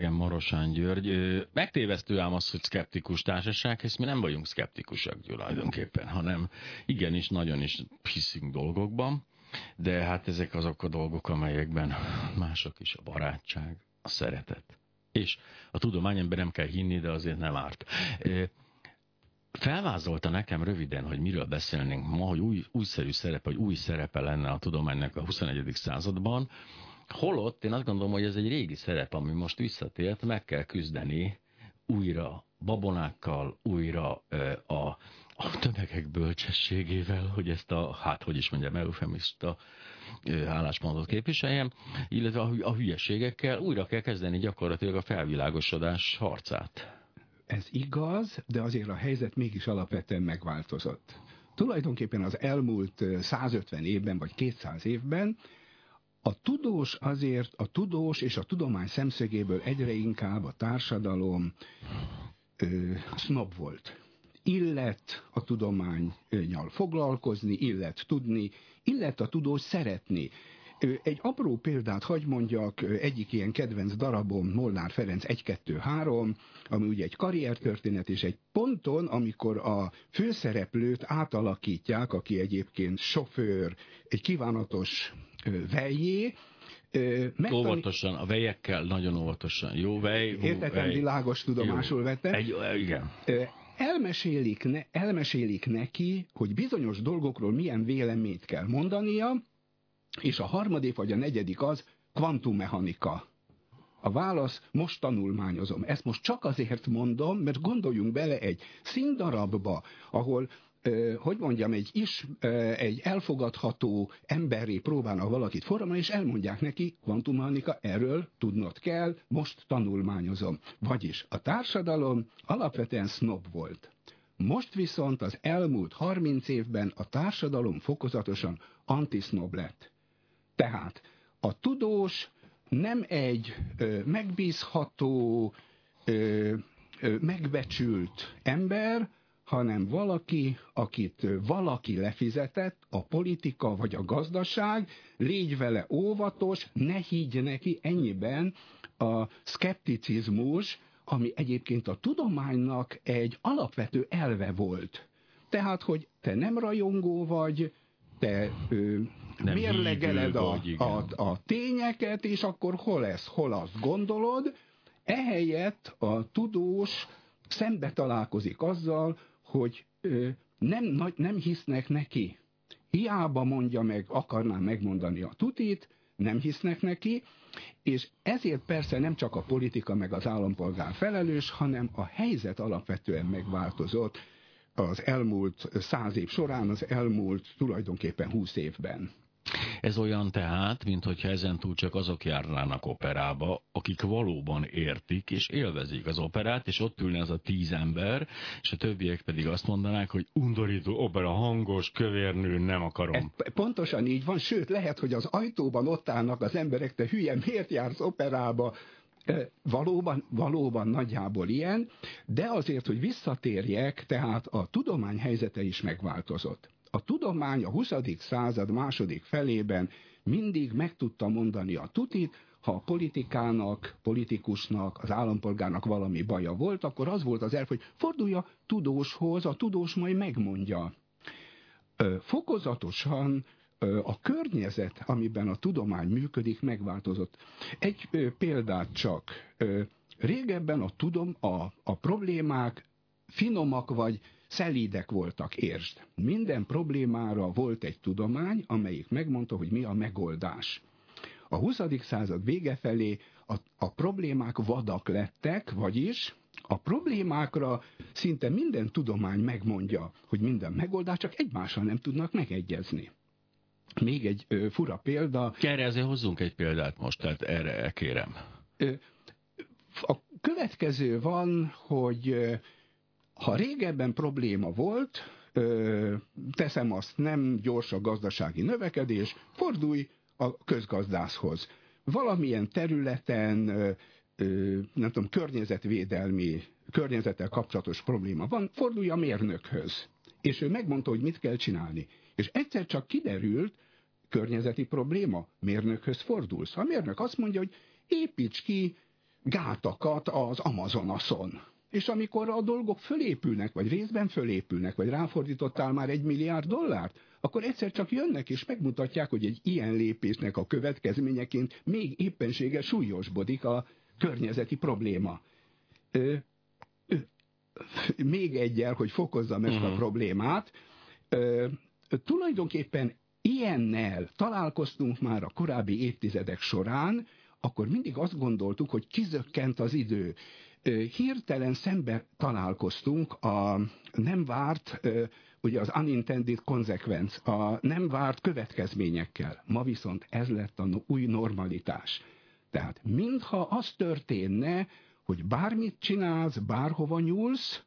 Igen, Marosán György. Megtévesztő ám az, hogy szkeptikus társaság, hisz mi nem vagyunk szkeptikusak tulajdonképpen, hanem igenis, nagyon is hiszünk dolgokban, de hát ezek azok a dolgok, amelyekben mások is a barátság, a szeretet. És a tudomány nem kell hinni, de azért nem árt. Felvázolta nekem röviden, hogy miről beszélnénk ma, hogy új, újszerű szerepe, hogy új szerepe lenne a tudománynak a 21. században, Holott én azt gondolom, hogy ez egy régi szerep, ami most visszatért, meg kell küzdeni újra babonákkal, újra a, a tömegek bölcsességével, hogy ezt a, hát hogy is mondjam, eufemista álláspontot képviseljem, illetve a hülyeségekkel újra kell kezdeni gyakorlatilag a felvilágosodás harcát. Ez igaz, de azért a helyzet mégis alapvetően megváltozott. Tulajdonképpen az elmúlt 150 évben vagy 200 évben a tudós azért, a tudós és a tudomány szemszögéből egyre inkább a társadalom ö, snob volt. Illet a tudományjal foglalkozni, illet tudni, illet a tudós szeretni. Egy apró példát hagy mondjak, egyik ilyen kedvenc darabom, Molnár Ferenc 1-2-3, ami ugye egy karriertörténet, és egy ponton, amikor a főszereplőt átalakítják, aki egyébként sofőr, egy kívánatos vejjé, Megtani... Óvatosan, a vejekkel nagyon óvatosan. Jó vej. Értettem, vej. világos tudomásul vettem. Egy, igen. Elmesélik, ne, elmesélik neki, hogy bizonyos dolgokról milyen véleményt kell mondania, és a harmadik vagy a negyedik az kvantummechanika. A válasz, most tanulmányozom. Ezt most csak azért mondom, mert gondoljunk bele egy színdarabba, ahol hogy mondjam, egy, is, egy elfogadható emberré próbálnak valakit formálni, és elmondják neki, kvantummechanika, erről tudnod kell, most tanulmányozom. Vagyis a társadalom alapvetően snob volt. Most viszont az elmúlt 30 évben a társadalom fokozatosan antisznob lett. Tehát a tudós nem egy ö, megbízható, ö, ö, megbecsült ember, hanem valaki, akit valaki lefizetett, a politika vagy a gazdaság, légy vele óvatos, ne higgy neki ennyiben a szkepticizmus, ami egyébként a tudománynak egy alapvető elve volt. Tehát, hogy te nem rajongó vagy, te ö, nem mérlegeled a, vagy, a, a tényeket, és akkor hol ez, hol azt gondolod, ehelyett a tudós szembe találkozik azzal, hogy ö, nem, nem hisznek neki. Hiába mondja meg, akarná megmondani a tutit, nem hisznek neki, és ezért persze nem csak a politika meg az állampolgár felelős, hanem a helyzet alapvetően megváltozott az elmúlt száz év során, az elmúlt tulajdonképpen húsz évben. Ez olyan tehát, mint hogyha ezentúl csak azok járnának operába, akik valóban értik és élvezik az operát, és ott ülne az a tíz ember, és a többiek pedig azt mondanák, hogy undorító opera, hangos, kövérnő, nem akarom. Ez pontosan így van, sőt, lehet, hogy az ajtóban ott állnak az emberek, te hülye, miért jársz operába? Valóban, valóban nagyjából ilyen, de azért, hogy visszatérjek, tehát a tudomány helyzete is megváltozott. A tudomány a 20. század második felében mindig meg tudta mondani a tutit, ha a politikának, politikusnak, az állampolgárnak valami baja volt, akkor az volt az elf, hogy fordulja tudóshoz, a tudós majd megmondja. Fokozatosan a környezet, amiben a tudomány működik, megváltozott. Egy példát csak. Régebben a, tudom, a, a problémák finomak vagy szelídek voltak, értsd. Minden problémára volt egy tudomány, amelyik megmondta, hogy mi a megoldás. A 20. század vége felé a, a problémák vadak lettek, vagyis a problémákra szinte minden tudomány megmondja, hogy minden megoldás, csak egymással nem tudnak megegyezni. Még egy ö, fura példa. Erre ezért hozzunk egy példát most, tehát erre kérem. Ö, a következő van, hogy ha régebben probléma volt, ö, teszem azt, nem gyors a gazdasági növekedés, fordulj a közgazdászhoz. Valamilyen területen, ö, ö, nem tudom, környezetvédelmi, környezettel kapcsolatos probléma van, fordulj a mérnökhöz. És ő megmondta, hogy mit kell csinálni. És egyszer csak kiderült, környezeti probléma, mérnökhöz fordulsz. A mérnök azt mondja, hogy építs ki gátakat az Amazonason. És amikor a dolgok fölépülnek, vagy részben fölépülnek, vagy ráfordítottál már egy milliárd dollárt, akkor egyszer csak jönnek és megmutatják, hogy egy ilyen lépésnek a következményeként még éppenséggel súlyosbodik a környezeti probléma. Ö, ö, még egyel, hogy fokozzam ezt a mhm. problémát, ö, tulajdonképpen ilyennel találkoztunk már a korábbi évtizedek során, akkor mindig azt gondoltuk, hogy kizökkent az idő. Hirtelen szembe találkoztunk a nem várt, ugye az unintended consequence, a nem várt következményekkel. Ma viszont ez lett a új normalitás. Tehát mintha az történne, hogy bármit csinálsz, bárhova nyúlsz,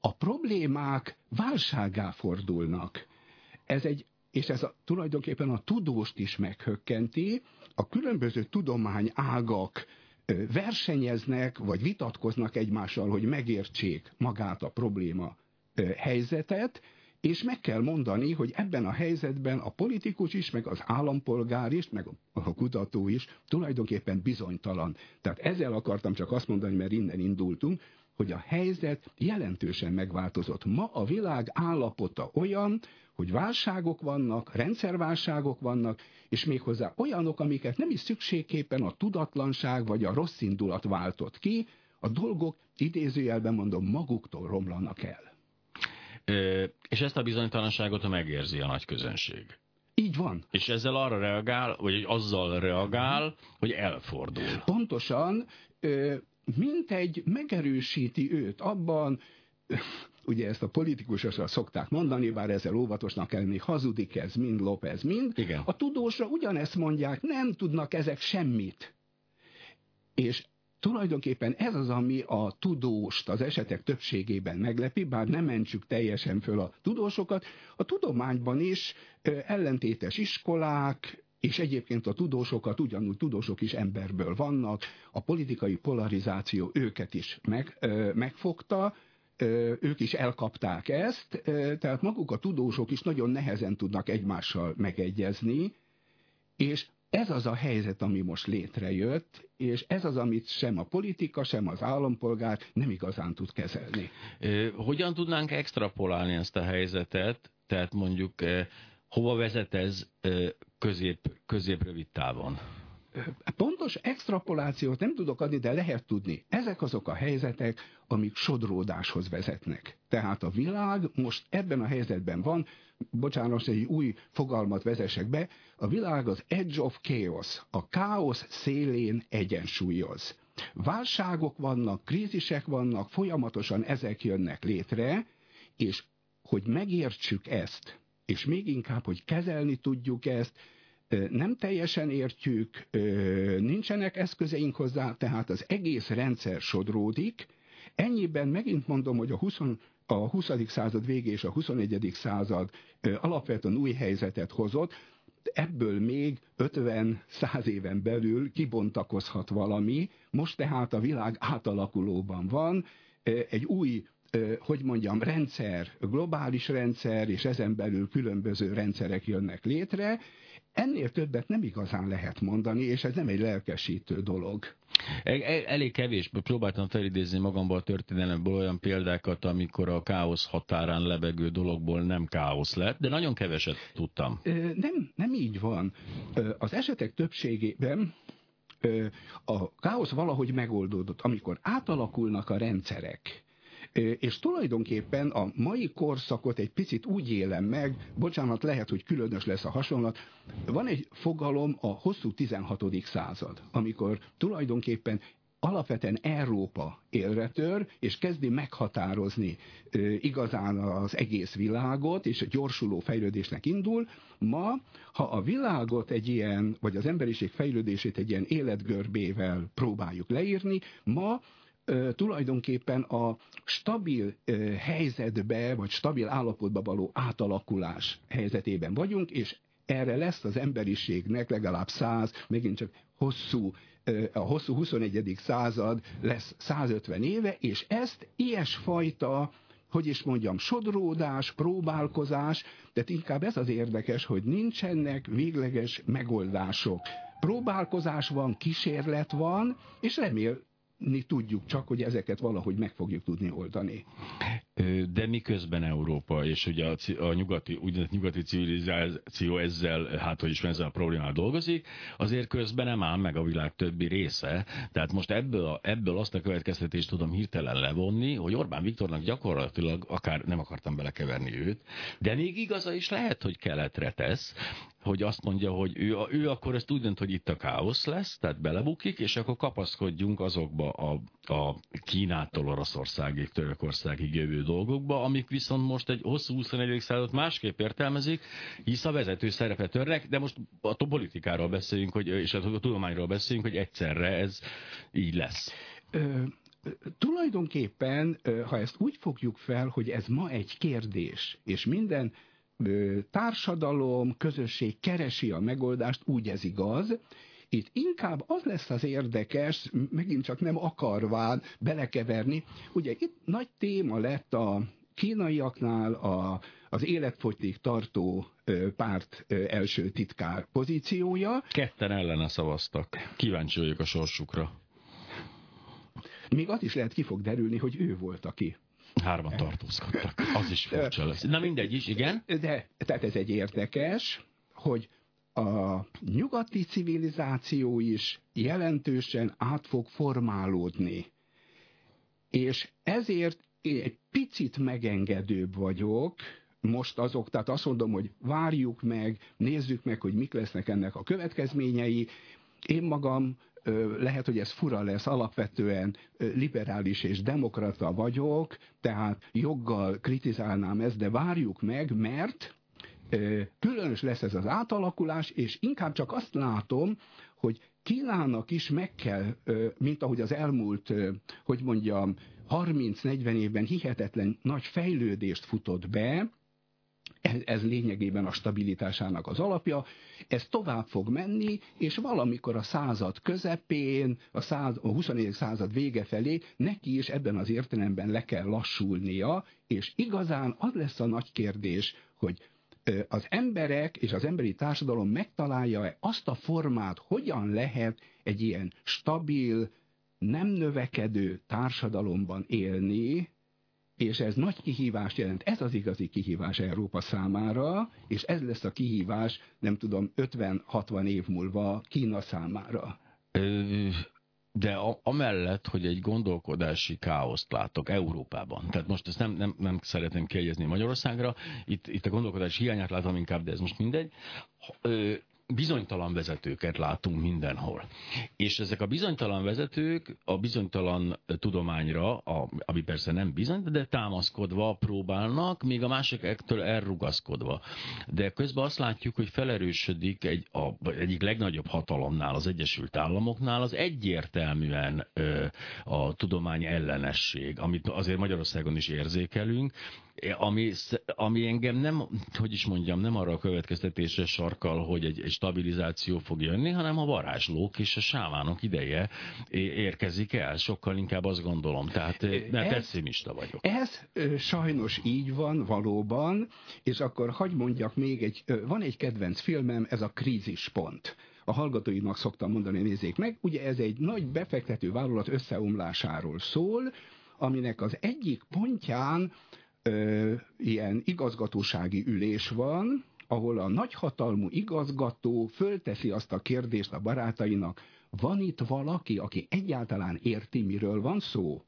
a problémák válságá fordulnak. Ez egy, és ez a, tulajdonképpen a tudóst is meghökkenti, a különböző tudományágak versenyeznek, vagy vitatkoznak egymással, hogy megértsék magát a probléma helyzetet, és meg kell mondani, hogy ebben a helyzetben a politikus is, meg az állampolgár is, meg a kutató is tulajdonképpen bizonytalan. Tehát ezzel akartam csak azt mondani, mert innen indultunk, hogy a helyzet jelentősen megváltozott. Ma a világ állapota olyan, hogy válságok vannak, rendszerválságok vannak, és méghozzá olyanok, amiket nem is szükségképpen a tudatlanság vagy a rossz indulat váltott ki, a dolgok idézőjelben mondom maguktól romlanak el. Ö, és ezt a bizonytalanságot megérzi a nagy közönség. Így van. És ezzel arra reagál, vagy azzal reagál, hogy elfordul. Pontosan, mint egy megerősíti őt abban, ugye ezt a politikusosra szokták mondani, bár ezzel óvatosnak kell lenni, hazudik ez mind, López mind. Igen. A tudósra ugyanezt mondják, nem tudnak ezek semmit. És tulajdonképpen ez az, ami a tudóst az esetek többségében meglepi, bár nem mentsük teljesen föl a tudósokat. A tudományban is ellentétes iskolák, és egyébként a tudósokat, ugyanúgy tudósok is emberből vannak, a politikai polarizáció őket is meg, ö, megfogta, ők is elkapták ezt, tehát maguk a tudósok is nagyon nehezen tudnak egymással megegyezni, és ez az a helyzet, ami most létrejött, és ez az, amit sem a politika, sem az állampolgár nem igazán tud kezelni. Hogyan tudnánk extrapolálni ezt a helyzetet, tehát mondjuk hova vezet ez közép, közép-rövid távon? Pontos extrapolációt nem tudok adni, de lehet tudni. Ezek azok a helyzetek, amik sodródáshoz vezetnek. Tehát a világ most ebben a helyzetben van, bocsánat, egy új fogalmat vezessek be, a világ az edge of chaos, a káosz szélén egyensúlyoz. Válságok vannak, krízisek vannak, folyamatosan ezek jönnek létre, és hogy megértsük ezt, és még inkább, hogy kezelni tudjuk ezt, nem teljesen értjük, nincsenek eszközeink hozzá, tehát az egész rendszer sodródik. Ennyiben megint mondom, hogy a 20, a 20. század végé és a 21. század alapvetően új helyzetet hozott, ebből még 50-100 éven belül kibontakozhat valami, most tehát a világ átalakulóban van, egy új hogy mondjam, rendszer, globális rendszer, és ezen belül különböző rendszerek jönnek létre, Ennél többet nem igazán lehet mondani, és ez nem egy lelkesítő dolog. E, e, elég kevés, próbáltam felidézni magamból a történelemből olyan példákat, amikor a káosz határán lebegő dologból nem káosz lett, de nagyon keveset tudtam. Nem, nem így van. Az esetek többségében a káosz valahogy megoldódott. Amikor átalakulnak a rendszerek, és tulajdonképpen a mai korszakot egy picit úgy élem meg, bocsánat, lehet, hogy különös lesz a hasonlat, van egy fogalom a hosszú 16. század, amikor tulajdonképpen alapvetően Európa élre tör, és kezdi meghatározni e, igazán az egész világot, és a gyorsuló fejlődésnek indul. Ma, ha a világot egy ilyen, vagy az emberiség fejlődését egy ilyen életgörbével próbáljuk leírni, ma tulajdonképpen a stabil helyzetbe, vagy stabil állapotba való átalakulás helyzetében vagyunk, és erre lesz az emberiségnek legalább száz, megint csak hosszú, a hosszú 21. század lesz 150 éve, és ezt ilyesfajta hogy is mondjam, sodródás, próbálkozás, de inkább ez az érdekes, hogy nincsenek végleges megoldások. Próbálkozás van, kísérlet van, és remél, tudjuk csak, hogy ezeket valahogy meg fogjuk tudni oldani. De miközben Európa és ugye a, a nyugati, úgynevezett nyugati civilizáció ezzel, hát hogy is ezzel a problémával dolgozik, azért közben nem áll meg a világ többi része. Tehát most ebből, a, ebből azt a következtetést tudom hirtelen levonni, hogy Orbán Viktornak gyakorlatilag, akár nem akartam belekeverni őt, de még igaza is lehet, hogy keletre tesz, hogy azt mondja, hogy ő, ő akkor ezt úgy dönt, hogy itt a káosz lesz, tehát belebukik, és akkor kapaszkodjunk azokba a, a Kínától Oroszországig, Törökországig jövő dolgokba, amik viszont most egy hosszú 21. század másképp értelmezik, hisz a vezető szerepet törnek, de most a politikáról beszéljünk, hogy, és a tudományról beszéljünk, hogy egyszerre ez így lesz. Ö, tulajdonképpen, ha ezt úgy fogjuk fel, hogy ez ma egy kérdés, és minden társadalom, közösség keresi a megoldást, úgy ez igaz, itt inkább az lesz az érdekes, megint csak nem akarván belekeverni, ugye itt nagy téma lett a kínaiaknál a, az életfogytig tartó párt első titkár pozíciója. Ketten ellene szavaztak. Kíváncsi vagyok a sorsukra. Még az is lehet ki fog derülni, hogy ő volt, aki Hárman tartózkodtak. Az is furcsa lesz. Na mindegy is, igen. De, tehát ez egy érdekes, hogy a nyugati civilizáció is jelentősen át fog formálódni. És ezért én egy picit megengedőbb vagyok, most azok, tehát azt mondom, hogy várjuk meg, nézzük meg, hogy mik lesznek ennek a következményei. Én magam lehet, hogy ez fura lesz, alapvetően liberális és demokrata vagyok, tehát joggal kritizálnám ezt, de várjuk meg, mert különös lesz ez az átalakulás, és inkább csak azt látom, hogy Kínának is meg kell, mint ahogy az elmúlt, hogy mondjam, 30-40 évben hihetetlen nagy fejlődést futott be, ez, lényegében a stabilitásának az alapja, ez tovább fog menni, és valamikor a század közepén, a, száz, a 24. század vége felé neki is ebben az értelemben le kell lassulnia, és igazán az lesz a nagy kérdés, hogy az emberek és az emberi társadalom megtalálja-e azt a formát, hogyan lehet egy ilyen stabil, nem növekedő társadalomban élni, és ez nagy kihívást jelent. Ez az igazi kihívás Európa számára, és ez lesz a kihívás, nem tudom, 50-60 év múlva Kína számára. De a, amellett, hogy egy gondolkodási káoszt látok Európában, tehát most ezt nem, nem, nem szeretném kiegyezni Magyarországra, itt, itt a gondolkodás hiányát látom inkább, de ez most mindegy bizonytalan vezetőket látunk mindenhol. És ezek a bizonytalan vezetők a bizonytalan tudományra, ami persze nem bizony, de támaszkodva próbálnak, még a másik ettől elrugaszkodva. De közben azt látjuk, hogy felerősödik egy, a, egyik legnagyobb hatalomnál, az Egyesült Államoknál az egyértelműen a tudomány ellenesség, amit azért Magyarországon is érzékelünk, ami, ami engem nem, hogy is mondjam, nem arra a következtetésre sarkal, hogy egy, egy stabilizáció fog jönni, hanem a varázslók és a sávánok ideje érkezik el. Sokkal inkább azt gondolom. Tehát mert pessimista vagyok. Ez sajnos így van, valóban, és akkor hagy mondjak még egy, van egy kedvenc filmem, ez a Krízispont a hallgatóinak szoktam mondani, nézzék meg. Ugye ez egy nagy befektető vállalat összeomlásáról szól, aminek az egyik pontján ö, ilyen igazgatósági ülés van, ahol a nagyhatalmú igazgató fölteszi azt a kérdést a barátainak, van itt valaki, aki egyáltalán érti, miről van szó?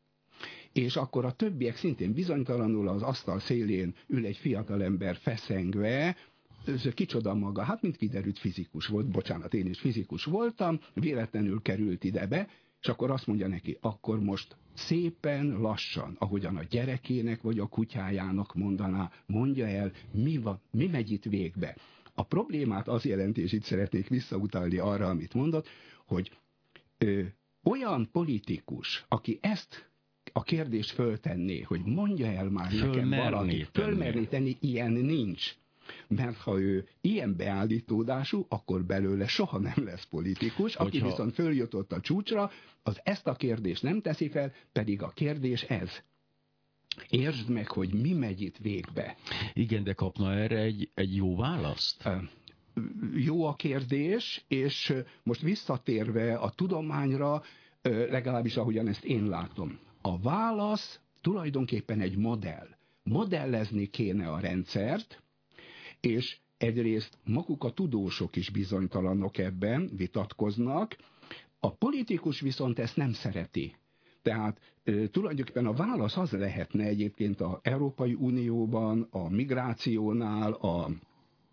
És akkor a többiek szintén bizonytalanul az asztal szélén ül egy fiatalember feszengve, ez kicsoda maga, hát mint kiderült fizikus volt, bocsánat, én is fizikus voltam, véletlenül került ide be, és akkor azt mondja neki, akkor most szépen, lassan, ahogyan a gyerekének vagy a kutyájának mondaná, mondja el, mi, van, mi megy itt végbe. A problémát az jelenti, és itt szeretnék visszautalni arra, amit mondott, hogy ö, olyan politikus, aki ezt a kérdést föltenné, hogy mondja el már nekem valaki, fölmerni tenni, ilyen nincs mert ha ő ilyen beállítódású, akkor belőle soha nem lesz politikus, aki Hogyha... viszont följutott a csúcsra, az ezt a kérdést nem teszi fel, pedig a kérdés ez. Értsd meg, hogy mi megy itt végbe. Igen, de kapna erre egy, egy jó választ? Jó a kérdés, és most visszatérve a tudományra, legalábbis ahogyan ezt én látom. A válasz tulajdonképpen egy modell. Modellezni kéne a rendszert, és egyrészt maguk a tudósok is bizonytalanok ebben, vitatkoznak, a politikus viszont ezt nem szereti. Tehát tulajdonképpen a válasz az lehetne egyébként a Európai Unióban, a migrációnál, a,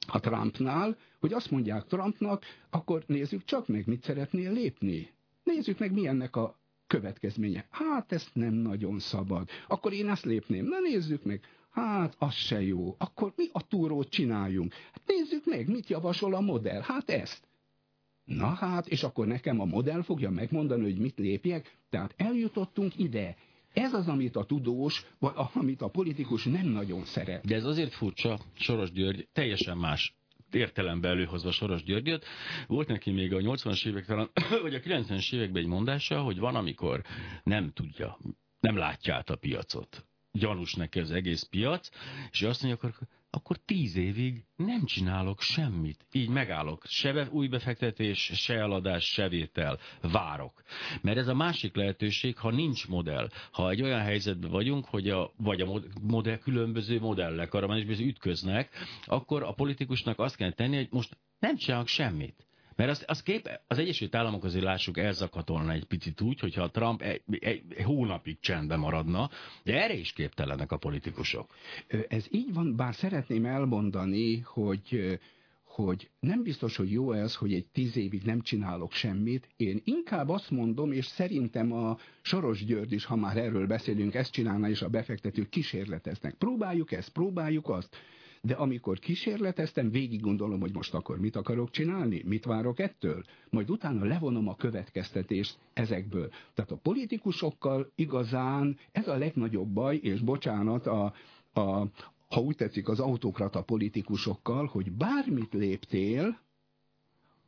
a Trumpnál, hogy azt mondják Trumpnak, akkor nézzük csak meg, mit szeretnél lépni. Nézzük meg, mi ennek a következménye. Hát ezt nem nagyon szabad. Akkor én ezt lépném. Na nézzük meg. Hát, az se jó. Akkor mi a túrót csináljunk? Hát nézzük meg, mit javasol a modell. Hát ezt. Na hát, és akkor nekem a modell fogja megmondani, hogy mit lépjek. Tehát eljutottunk ide. Ez az, amit a tudós, vagy amit a politikus nem nagyon szeret. De ez azért furcsa, Soros György teljesen más értelembe előhozva Soros Györgyöt. Volt neki még a 80-as évek talán, vagy a 90-es években egy mondása, hogy van, amikor nem tudja, nem látja át a piacot. Gyanús neki az egész piac, és azt mondja, akkor akkor tíz évig nem csinálok semmit. Így megállok. Se új befektetés, se eladás, se vétel. Várok. Mert ez a másik lehetőség, ha nincs modell. Ha egy olyan helyzetben vagyunk, hogy a, vagy a modell, különböző modellek arra is ütköznek, akkor a politikusnak azt kell tenni, hogy most nem csinálok semmit. Mert az, az kép, az Egyesült Államok azért lássuk elzakatolna egy picit úgy, hogyha Trump egy, egy, egy hónapig csendben maradna, de erre is képtelenek a politikusok. Ez így van, bár szeretném elmondani, hogy hogy nem biztos, hogy jó ez, hogy egy tíz évig nem csinálok semmit. Én inkább azt mondom, és szerintem a Soros György is, ha már erről beszélünk, ezt csinálna, és a befektetők kísérleteznek. Próbáljuk ezt, próbáljuk azt de amikor kísérleteztem, végig gondolom, hogy most akkor mit akarok csinálni, mit várok ettől, majd utána levonom a következtetést ezekből. Tehát a politikusokkal igazán ez a legnagyobb baj, és bocsánat, a, a, ha úgy tetszik, az autokrata politikusokkal, hogy bármit léptél,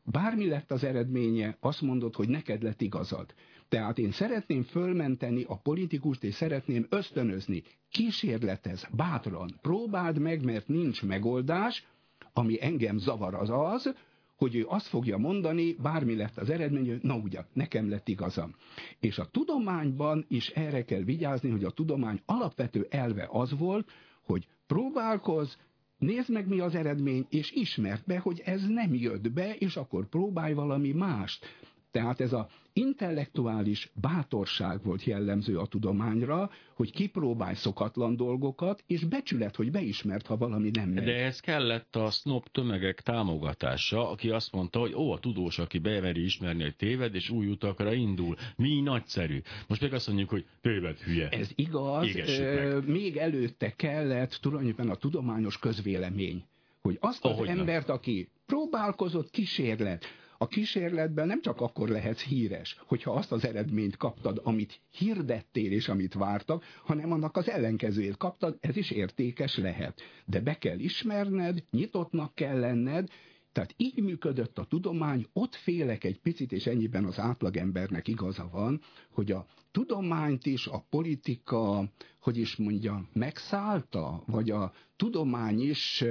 bármi lett az eredménye, azt mondod, hogy neked lett igazad. Tehát én szeretném fölmenteni a politikust, és szeretném ösztönözni. Kísérletez, bátran, próbáld meg, mert nincs megoldás, ami engem zavar az az, hogy ő azt fogja mondani, bármi lett az eredmény, hogy na ugye, nekem lett igazam. És a tudományban is erre kell vigyázni, hogy a tudomány alapvető elve az volt, hogy próbálkoz, nézd meg mi az eredmény, és ismert be, hogy ez nem jött be, és akkor próbálj valami mást. Tehát ez a intellektuális bátorság volt jellemző a tudományra, hogy kipróbálj szokatlan dolgokat, és becsület, hogy beismert, ha valami nem megy. De ez kellett a snob tömegek támogatása, aki azt mondta, hogy ó, a tudós, aki beveri ismerni, hogy téved, és új utakra indul. Mi nagyszerű. Most meg azt mondjuk, hogy téved hülye. Ez igaz. E, még előtte kellett tulajdonképpen a tudományos közvélemény hogy azt az Ahogy embert, aki próbálkozott, kísérlet, a kísérletben nem csak akkor lehetsz híres, hogyha azt az eredményt kaptad, amit hirdettél és amit vártak, hanem annak az ellenkezőjét kaptad, ez is értékes lehet. De be kell ismerned, nyitottnak kell lenned, tehát így működött a tudomány, ott félek egy picit, és ennyiben az átlagembernek igaza van, hogy a tudományt is a politika, hogy is mondja, megszállta, vagy a tudomány is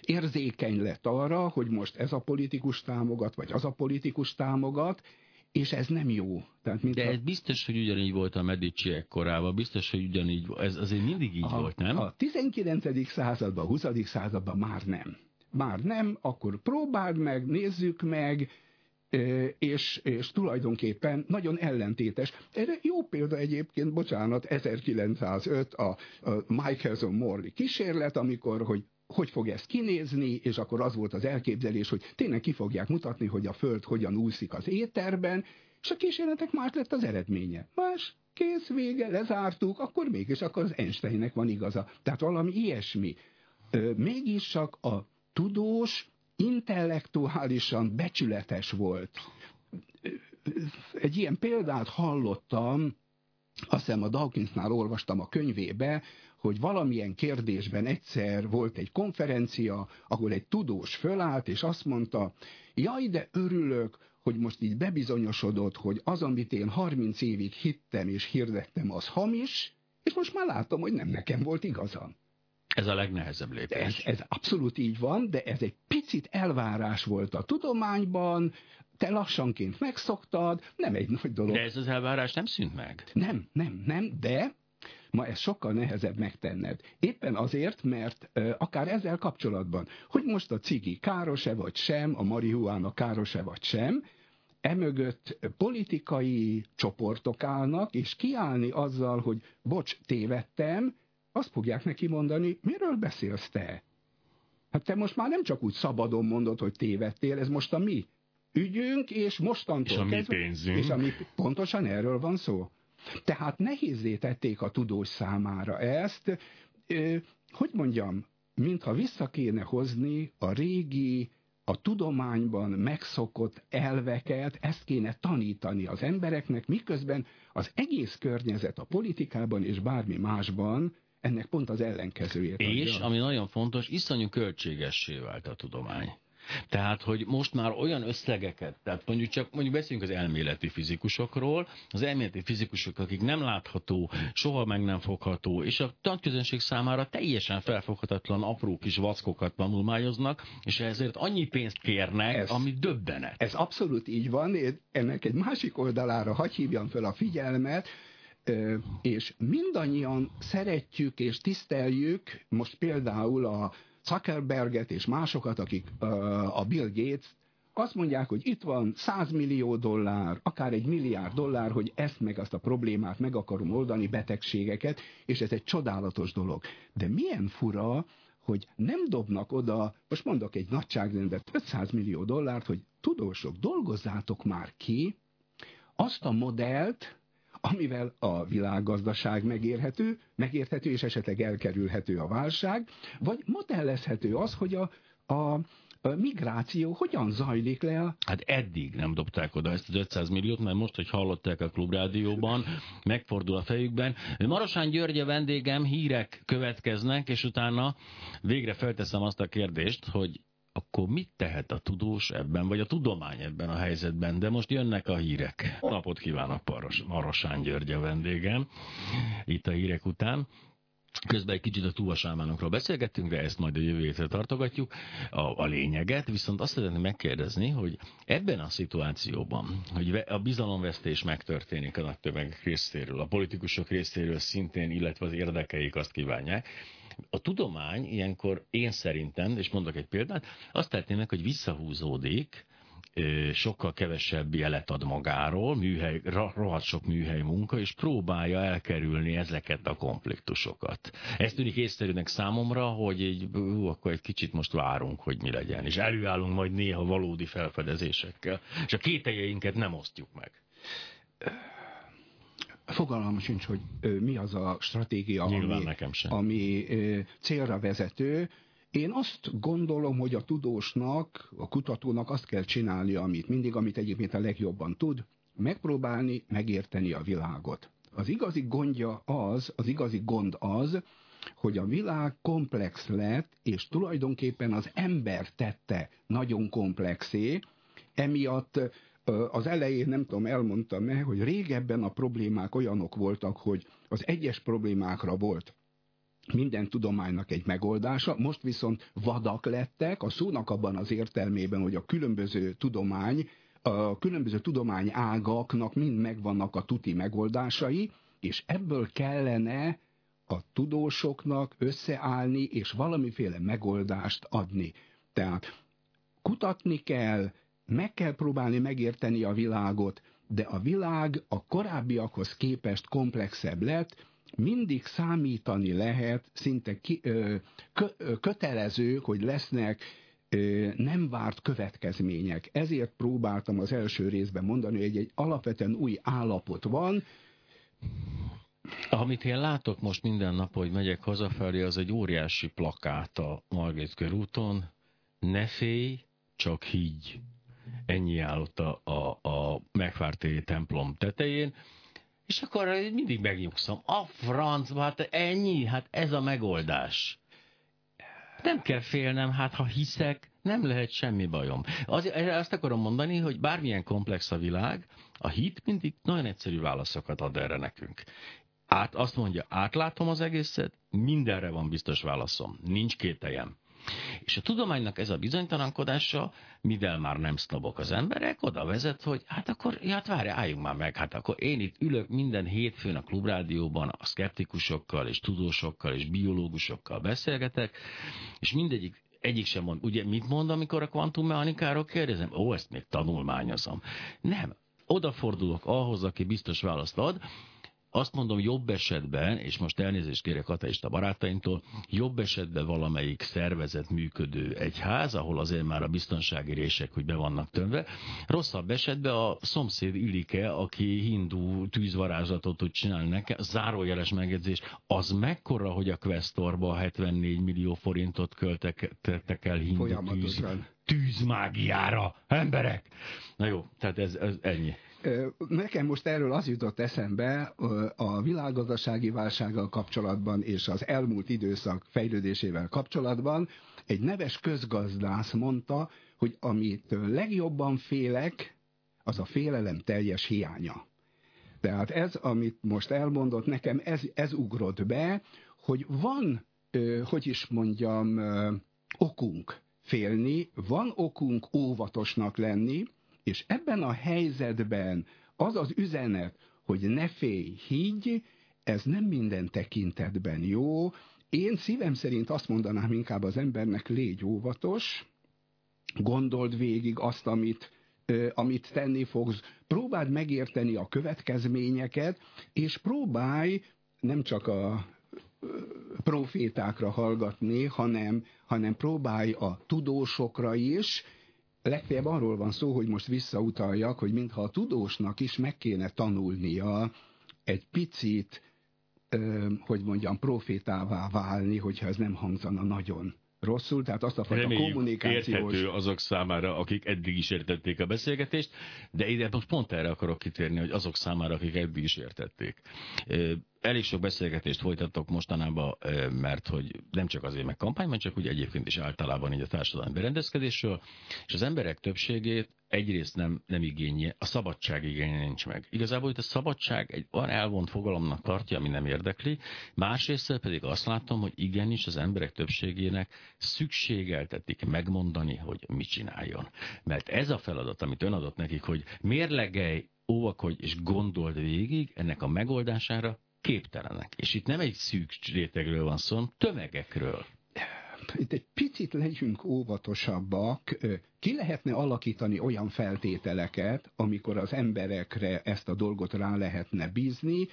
érzékeny lett arra, hogy most ez a politikus támogat, vagy az a politikus támogat, és ez nem jó. Tehát, mint De a... ez biztos, hogy ugyanígy volt a Mediciek korában, biztos, hogy ugyanígy, ez azért mindig így a, volt, nem? A 19. században, a 20. században már nem. Már nem, akkor próbáld meg, nézzük meg, és, és tulajdonképpen nagyon ellentétes. Erre jó példa egyébként, bocsánat, 1905 a, a Michelson Morley kísérlet, amikor, hogy hogy fog ez kinézni, és akkor az volt az elképzelés, hogy tényleg ki fogják mutatni, hogy a Föld hogyan úszik az éterben, és a kísérletek más lett az eredménye. Más, kész, vége, lezártuk, akkor mégis akkor az Einsteinnek van igaza. Tehát valami ilyesmi. Mégis csak a tudós intellektuálisan becsületes volt. Egy ilyen példát hallottam, azt hiszem a Dawkinsnál olvastam a könyvébe, hogy valamilyen kérdésben egyszer volt egy konferencia, ahol egy tudós fölállt, és azt mondta, jaj, de örülök, hogy most így bebizonyosodott, hogy az, amit én 30 évig hittem és hirdettem, az hamis, és most már látom, hogy nem nekem volt igazam. Ez a legnehezebb lépés. Ez, ez abszolút így van, de ez egy picit elvárás volt a tudományban, te lassanként megszoktad, nem egy nagy dolog. De ez az elvárás nem szűnt meg. Nem, nem, nem, de ma ez sokkal nehezebb megtenned. Éppen azért, mert akár ezzel kapcsolatban, hogy most a cigi káros-e vagy sem, a marihuána káros-e vagy sem, emögött politikai csoportok állnak, és kiállni azzal, hogy bocs, tévedtem, azt fogják neki mondani, miről beszélsz te? Hát te most már nem csak úgy szabadon mondod, hogy tévedtél, ez most a mi ügyünk, és mostantól és a mi pénzünk. És a mi, pontosan erről van szó. Tehát nehézé tették a tudós számára ezt, hogy mondjam, mintha vissza kéne hozni a régi, a tudományban megszokott elveket, ezt kéne tanítani az embereknek, miközben az egész környezet a politikában és bármi másban ennek pont az ellenkezőjét. És, adja. ami nagyon fontos, iszonyú költségessé vált a tudomány. Tehát, hogy most már olyan összegeket, tehát mondjuk csak mondjuk beszéljünk az elméleti fizikusokról, az elméleti fizikusok, akik nem látható, soha meg nem fogható, és a tanközönség számára teljesen felfoghatatlan apró kis vackokat tanulmányoznak, és ezért annyi pénzt kérnek, ez, ami döbbenet. Ez abszolút így van, én ennek egy másik oldalára hagy hívjam fel a figyelmet, és mindannyian szeretjük és tiszteljük most például a Zuckerberget és másokat, akik a Bill Gates, azt mondják, hogy itt van 100 millió dollár, akár egy milliárd dollár, hogy ezt meg azt a problémát meg akarom oldani, betegségeket, és ez egy csodálatos dolog. De milyen fura, hogy nem dobnak oda, most mondok egy nagyságrendet, 500 millió dollárt, hogy tudósok, dolgozzátok már ki azt a modellt, amivel a világgazdaság megérhető, megérthető és esetleg elkerülhető a válság, vagy modellezhető az, hogy a, a a migráció hogyan zajlik le? A... Hát eddig nem dobták oda ezt az 500 milliót, mert most, hogy hallották a klubrádióban, megfordul a fejükben. Marosán a vendégem, hírek következnek, és utána végre felteszem azt a kérdést, hogy akkor mit tehet a tudós ebben, vagy a tudomány ebben a helyzetben? De most jönnek a hírek. Napot kívánok, Paros, Marosán György a vendégem, itt a hírek után. Közben egy kicsit a túlvasámánokról beszélgettünk, de ezt majd a jövő hétre tartogatjuk, a, a lényeget, viszont azt szeretném megkérdezni, hogy ebben a szituációban, hogy a bizalomvesztés megtörténik a nagy tömegek részéről, a politikusok részéről szintén, illetve az érdekeik azt kívánják, a tudomány ilyenkor én szerintem, és mondok egy példát, azt tehetnének, hogy visszahúzódik, sokkal kevesebb jelet ad magáról, műhely, rohadt sok műhely munka, és próbálja elkerülni ezeket a konfliktusokat. Ez tűnik észszerűnek számomra, hogy egy, hú, akkor egy kicsit most várunk, hogy mi legyen, és előállunk majd néha valódi felfedezésekkel, és a kételjeinket nem osztjuk meg. Fogalmam sincs, hogy mi az a stratégia, Nyilván ami, nekem sem. ami célra vezető. Én azt gondolom, hogy a tudósnak, a kutatónak azt kell csinálni, amit mindig, amit egyébként a legjobban tud, megpróbálni megérteni a világot. Az igazi gondja az, az igazi gond az, hogy a világ komplex lett, és tulajdonképpen az ember tette nagyon komplexé, emiatt az elején nem tudom, elmondtam-e, hogy régebben a problémák olyanok voltak, hogy az egyes problémákra volt minden tudománynak egy megoldása, most viszont vadak lettek, a szónak abban az értelmében, hogy a különböző tudomány, a különböző tudomány ágaknak mind megvannak a tuti megoldásai, és ebből kellene a tudósoknak összeállni, és valamiféle megoldást adni. Tehát kutatni kell, meg kell próbálni megérteni a világot, de a világ a korábbiakhoz képest komplexebb lett, mindig számítani lehet, szinte ki, ö, kö, ö, kötelező, hogy lesznek ö, nem várt következmények. Ezért próbáltam az első részben mondani, hogy egy, egy alapvetően új állapot van. Amit én látok most minden nap, hogy megyek hazafelé, az egy óriási plakát a Margit körúton. Ne félj, csak higgy ennyi állott a, a, a megvártéri templom tetején, és akkor mindig megnyugszom. A franc, hát ennyi, hát ez a megoldás. Nem kell félnem, hát ha hiszek, nem lehet semmi bajom. Az, azt akarom mondani, hogy bármilyen komplex a világ, a hit mindig nagyon egyszerű válaszokat ad erre nekünk. át, azt mondja, átlátom az egészet, mindenre van biztos válaszom, nincs kételjem. És a tudománynak ez a bizonytalankodása, mivel már nem sznobok az emberek, oda vezet, hogy hát akkor, ja, hát várj, álljunk már meg, hát akkor én itt ülök minden hétfőn a klubrádióban a szkeptikusokkal, és tudósokkal, és biológusokkal beszélgetek, és mindegyik egyik sem mond. Ugye mit mond, amikor a kvantummechanikáról kérdezem? Ó, ezt még tanulmányozom. Nem. Odafordulok ahhoz, aki biztos választ ad, azt mondom, jobb esetben, és most elnézést kérek ateista barátaimtól, jobb esetben valamelyik szervezet működő egyház, ahol azért már a biztonsági rések, hogy be vannak tömve, rosszabb esetben a szomszéd Ilike, aki hindu tűzvarázslatot tud csinálni nekem, zárójeles megjegyzés, az mekkora, hogy a Questorba 74 millió forintot költek el hindu tűz, tűzmágiára, emberek! Na jó, tehát ez, ez ennyi. Nekem most erről az jutott eszembe a világgazdasági válsággal kapcsolatban és az elmúlt időszak fejlődésével kapcsolatban. Egy neves közgazdász mondta, hogy amitől legjobban félek, az a félelem teljes hiánya. Tehát ez, amit most elmondott, nekem ez, ez ugrott be, hogy van, hogy is mondjam, okunk félni, van okunk óvatosnak lenni, és ebben a helyzetben az az üzenet, hogy ne félj, higgy, ez nem minden tekintetben jó. Én szívem szerint azt mondanám inkább az embernek, légy óvatos, gondold végig azt, amit, amit tenni fogsz, próbáld megérteni a következményeket, és próbálj nem csak a profétákra hallgatni, hanem, hanem próbálj a tudósokra is, legfeljebb arról van szó, hogy most visszautaljak, hogy mintha a tudósnak is meg kéne tanulnia egy picit, hogy mondjam, profétává válni, hogyha ez nem hangzana nagyon rosszul, tehát azt a fajta Reméljük, kommunikációs... érthető azok számára, akik eddig is értették a beszélgetést, de ide most pont erre akarok kitérni, hogy azok számára, akik eddig is értették. Elég sok beszélgetést folytattok mostanában, mert hogy nem csak azért meg kampányban, csak úgy egyébként is általában így a társadalmi berendezkedésről, és az emberek többségét egyrészt nem, nem igénye, a szabadság igénye nincs meg. Igazából itt a szabadság egy olyan elvont fogalomnak tartja, ami nem érdekli, másrészt pedig azt látom, hogy igenis az emberek többségének szükségeltetik megmondani, hogy mit csináljon. Mert ez a feladat, amit ön adott nekik, hogy mérlegelj, óvakodj és gondold végig, ennek a megoldására képtelenek. És itt nem egy szűk rétegről van szó, tömegekről itt egy picit legyünk óvatosabbak, ki lehetne alakítani olyan feltételeket, amikor az emberekre ezt a dolgot rá lehetne bízni.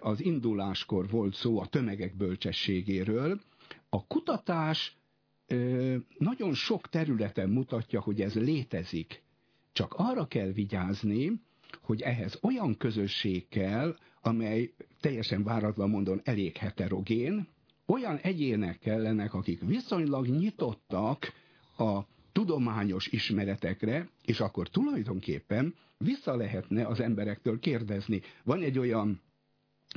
Az induláskor volt szó a tömegek bölcsességéről. A kutatás nagyon sok területen mutatja, hogy ez létezik. Csak arra kell vigyázni, hogy ehhez olyan közösség kell, amely teljesen váratlan mondon elég heterogén, olyan egyének kellenek, akik viszonylag nyitottak a tudományos ismeretekre, és akkor tulajdonképpen vissza lehetne az emberektől kérdezni. Van egy olyan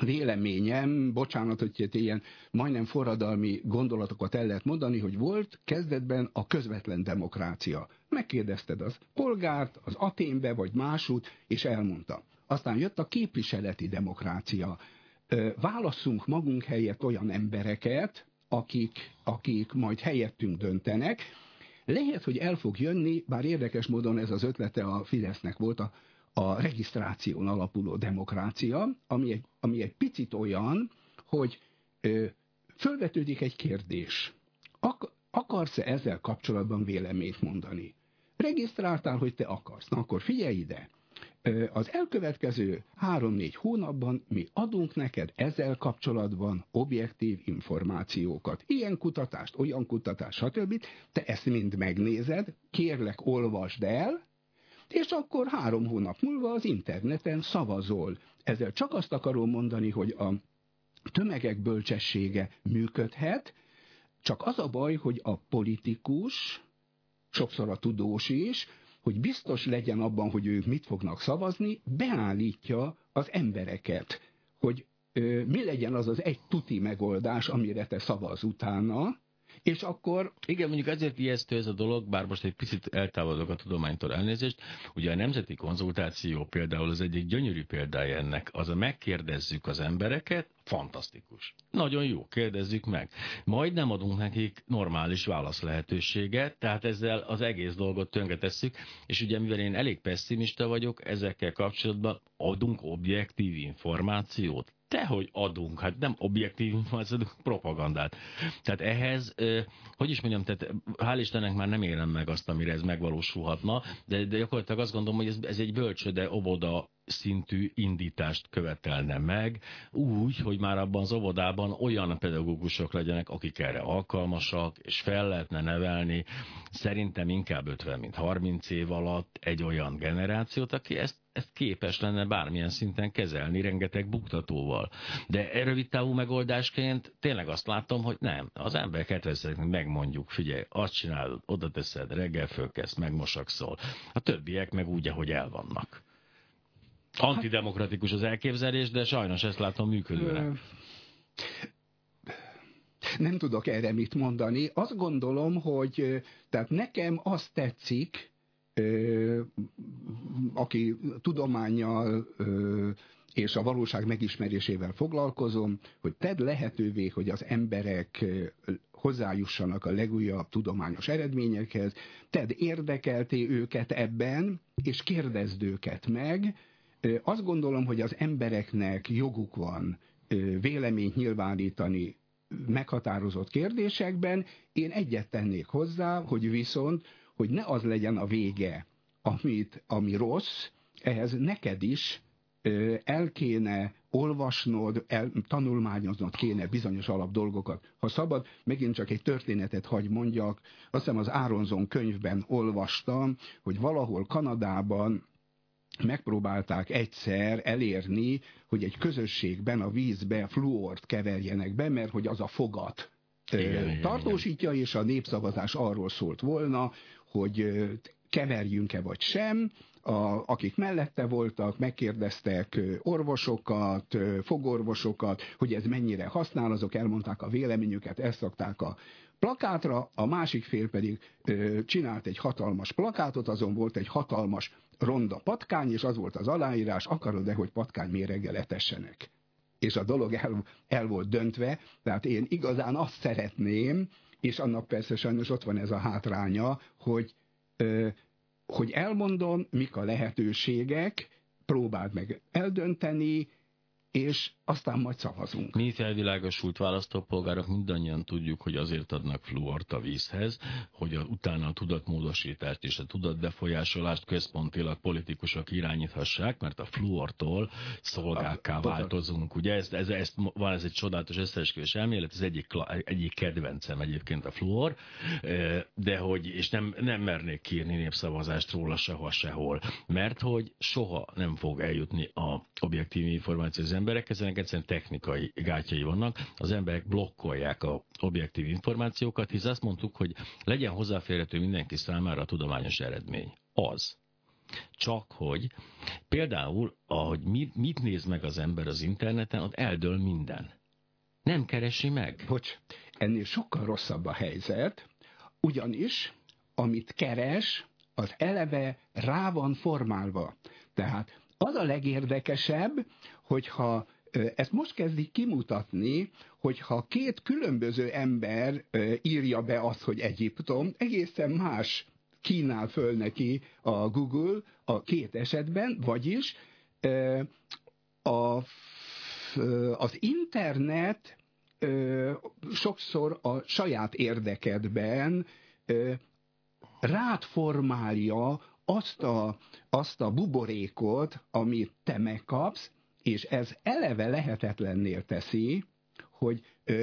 véleményem, bocsánat, hogy ilyen majdnem forradalmi gondolatokat el lehet mondani, hogy volt kezdetben a közvetlen demokrácia. Megkérdezted az polgárt, az Aténbe vagy másút, és elmondta. Aztán jött a képviseleti demokrácia válasszunk magunk helyett olyan embereket, akik, akik majd helyettünk döntenek. Lehet, hogy el fog jönni, bár érdekes módon ez az ötlete a Fidesznek volt, a, a regisztráción alapuló demokrácia, ami egy, ami egy picit olyan, hogy ö, fölvetődik egy kérdés. Ak- akarsz-e ezzel kapcsolatban véleményt mondani? Regisztráltál, hogy te akarsz. Na akkor figyelj ide! Az elkövetkező három-négy hónapban mi adunk neked ezzel kapcsolatban objektív információkat. Ilyen kutatást, olyan kutatást, stb. Te ezt mind megnézed, kérlek olvasd el, és akkor három hónap múlva az interneten szavazol. Ezzel csak azt akarom mondani, hogy a tömegek bölcsessége működhet, csak az a baj, hogy a politikus, sokszor a tudós is, hogy biztos legyen abban, hogy ők mit fognak szavazni, beállítja az embereket, hogy ö, mi legyen az az egy tuti megoldás, amire te szavaz utána, És akkor... Igen, mondjuk ezért ijesztő ez a dolog, bár most egy picit eltávolodok a tudománytól elnézést. Ugye a nemzeti konzultáció például az egyik gyönyörű példája ennek, az a megkérdezzük az embereket, fantasztikus. Nagyon jó, kérdezzük meg. Majd nem adunk nekik normális válasz lehetőséget, tehát ezzel az egész dolgot tönkretesszük, és ugye mivel én elég pessimista vagyok, ezekkel kapcsolatban adunk objektív információt, Tehogy adunk, hát nem objektív információt, propagandát. Tehát ehhez, hogy is mondjam, tehát hál' Istennek már nem élem meg azt, amire ez megvalósulhatna, de, de gyakorlatilag azt gondolom, hogy ez, ez egy bölcsöde, oboda szintű indítást követelne meg, úgy, hogy már abban az óvodában olyan pedagógusok legyenek, akik erre alkalmasak, és fel lehetne nevelni szerintem inkább 50, mint 30 év alatt egy olyan generációt, aki ezt, ezt képes lenne bármilyen szinten kezelni, rengeteg buktatóval. De rövid távú megoldásként tényleg azt látom, hogy nem. Az ember 70 megmondjuk, figyelj, azt csinálod, oda teszed, reggel fölkezd, megmosakszol. A többiek meg úgy, ahogy el vannak. Antidemokratikus az elképzelés, de sajnos ezt látom működőnek. Nem tudok erre mit mondani. Azt gondolom, hogy tehát nekem azt tetszik, aki tudományjal és a valóság megismerésével foglalkozom, hogy tedd lehetővé, hogy az emberek hozzájussanak a legújabb tudományos eredményekhez, tedd érdekelté őket ebben, és kérdezd őket meg, azt gondolom, hogy az embereknek joguk van véleményt nyilvánítani meghatározott kérdésekben. Én egyet tennék hozzá, hogy viszont, hogy ne az legyen a vége, amit, ami rossz, ehhez neked is el kéne olvasnod, el, tanulmányoznod kéne bizonyos alap dolgokat. Ha szabad, megint csak egy történetet hagy mondjak. Azt hiszem az Áronzon könyvben olvastam, hogy valahol Kanadában megpróbálták egyszer elérni, hogy egy közösségben a vízbe fluort keverjenek be, mert hogy az a fogat igen, tartósítja, igen. és a népszavazás arról szólt volna, hogy keverjünk-e vagy sem, a, akik mellette voltak, megkérdeztek orvosokat, fogorvosokat, hogy ez mennyire használ, azok elmondták a véleményüket, ezt szokták a plakátra, a másik fél pedig ö, csinált egy hatalmas plakátot, azon volt egy hatalmas ronda patkány, és az volt az aláírás, akarod-e, hogy patkány méreggel etessenek? És a dolog el, el volt döntve, tehát én igazán azt szeretném, és annak persze sajnos ott van ez a hátránya, hogy, ö, hogy elmondom, mik a lehetőségek, próbáld meg eldönteni, és aztán majd szavazunk. Mi felvilágosult választópolgárok mindannyian tudjuk, hogy azért adnak fluort a vízhez, hogy a, utána a tudatmódosítást és a tudatbefolyásolást központilag politikusok irányíthassák, mert a fluortól szolgákká változunk. Ugye ez, ez, ez, van ez egy csodálatos összeesküvés elmélet, ez egyik, egyik kedvencem egyébként a fluor, de hogy, és nem, nem mernék kérni népszavazást róla sehol, sehol, mert hogy soha nem fog eljutni a objektív információ az emberekhez, ennek egyszerűen technikai gátjai vannak. Az emberek blokkolják a objektív információkat, hisz azt mondtuk, hogy legyen hozzáférhető mindenki számára a tudományos eredmény. Az. Csak hogy például, ahogy mit, mit néz meg az ember az interneten, ott eldől minden. Nem keresi meg. Bocs, ennél sokkal rosszabb a helyzet, ugyanis amit keres, az eleve rá van formálva. Tehát az a legérdekesebb, hogyha ezt most kezdik kimutatni, hogyha két különböző ember írja be azt, hogy Egyiptom, egészen más kínál föl neki a Google a két esetben, vagyis a, az internet sokszor a saját érdekedben rád formálja azt a, azt a buborékot, amit te megkapsz, és ez eleve lehetetlennél teszi, hogy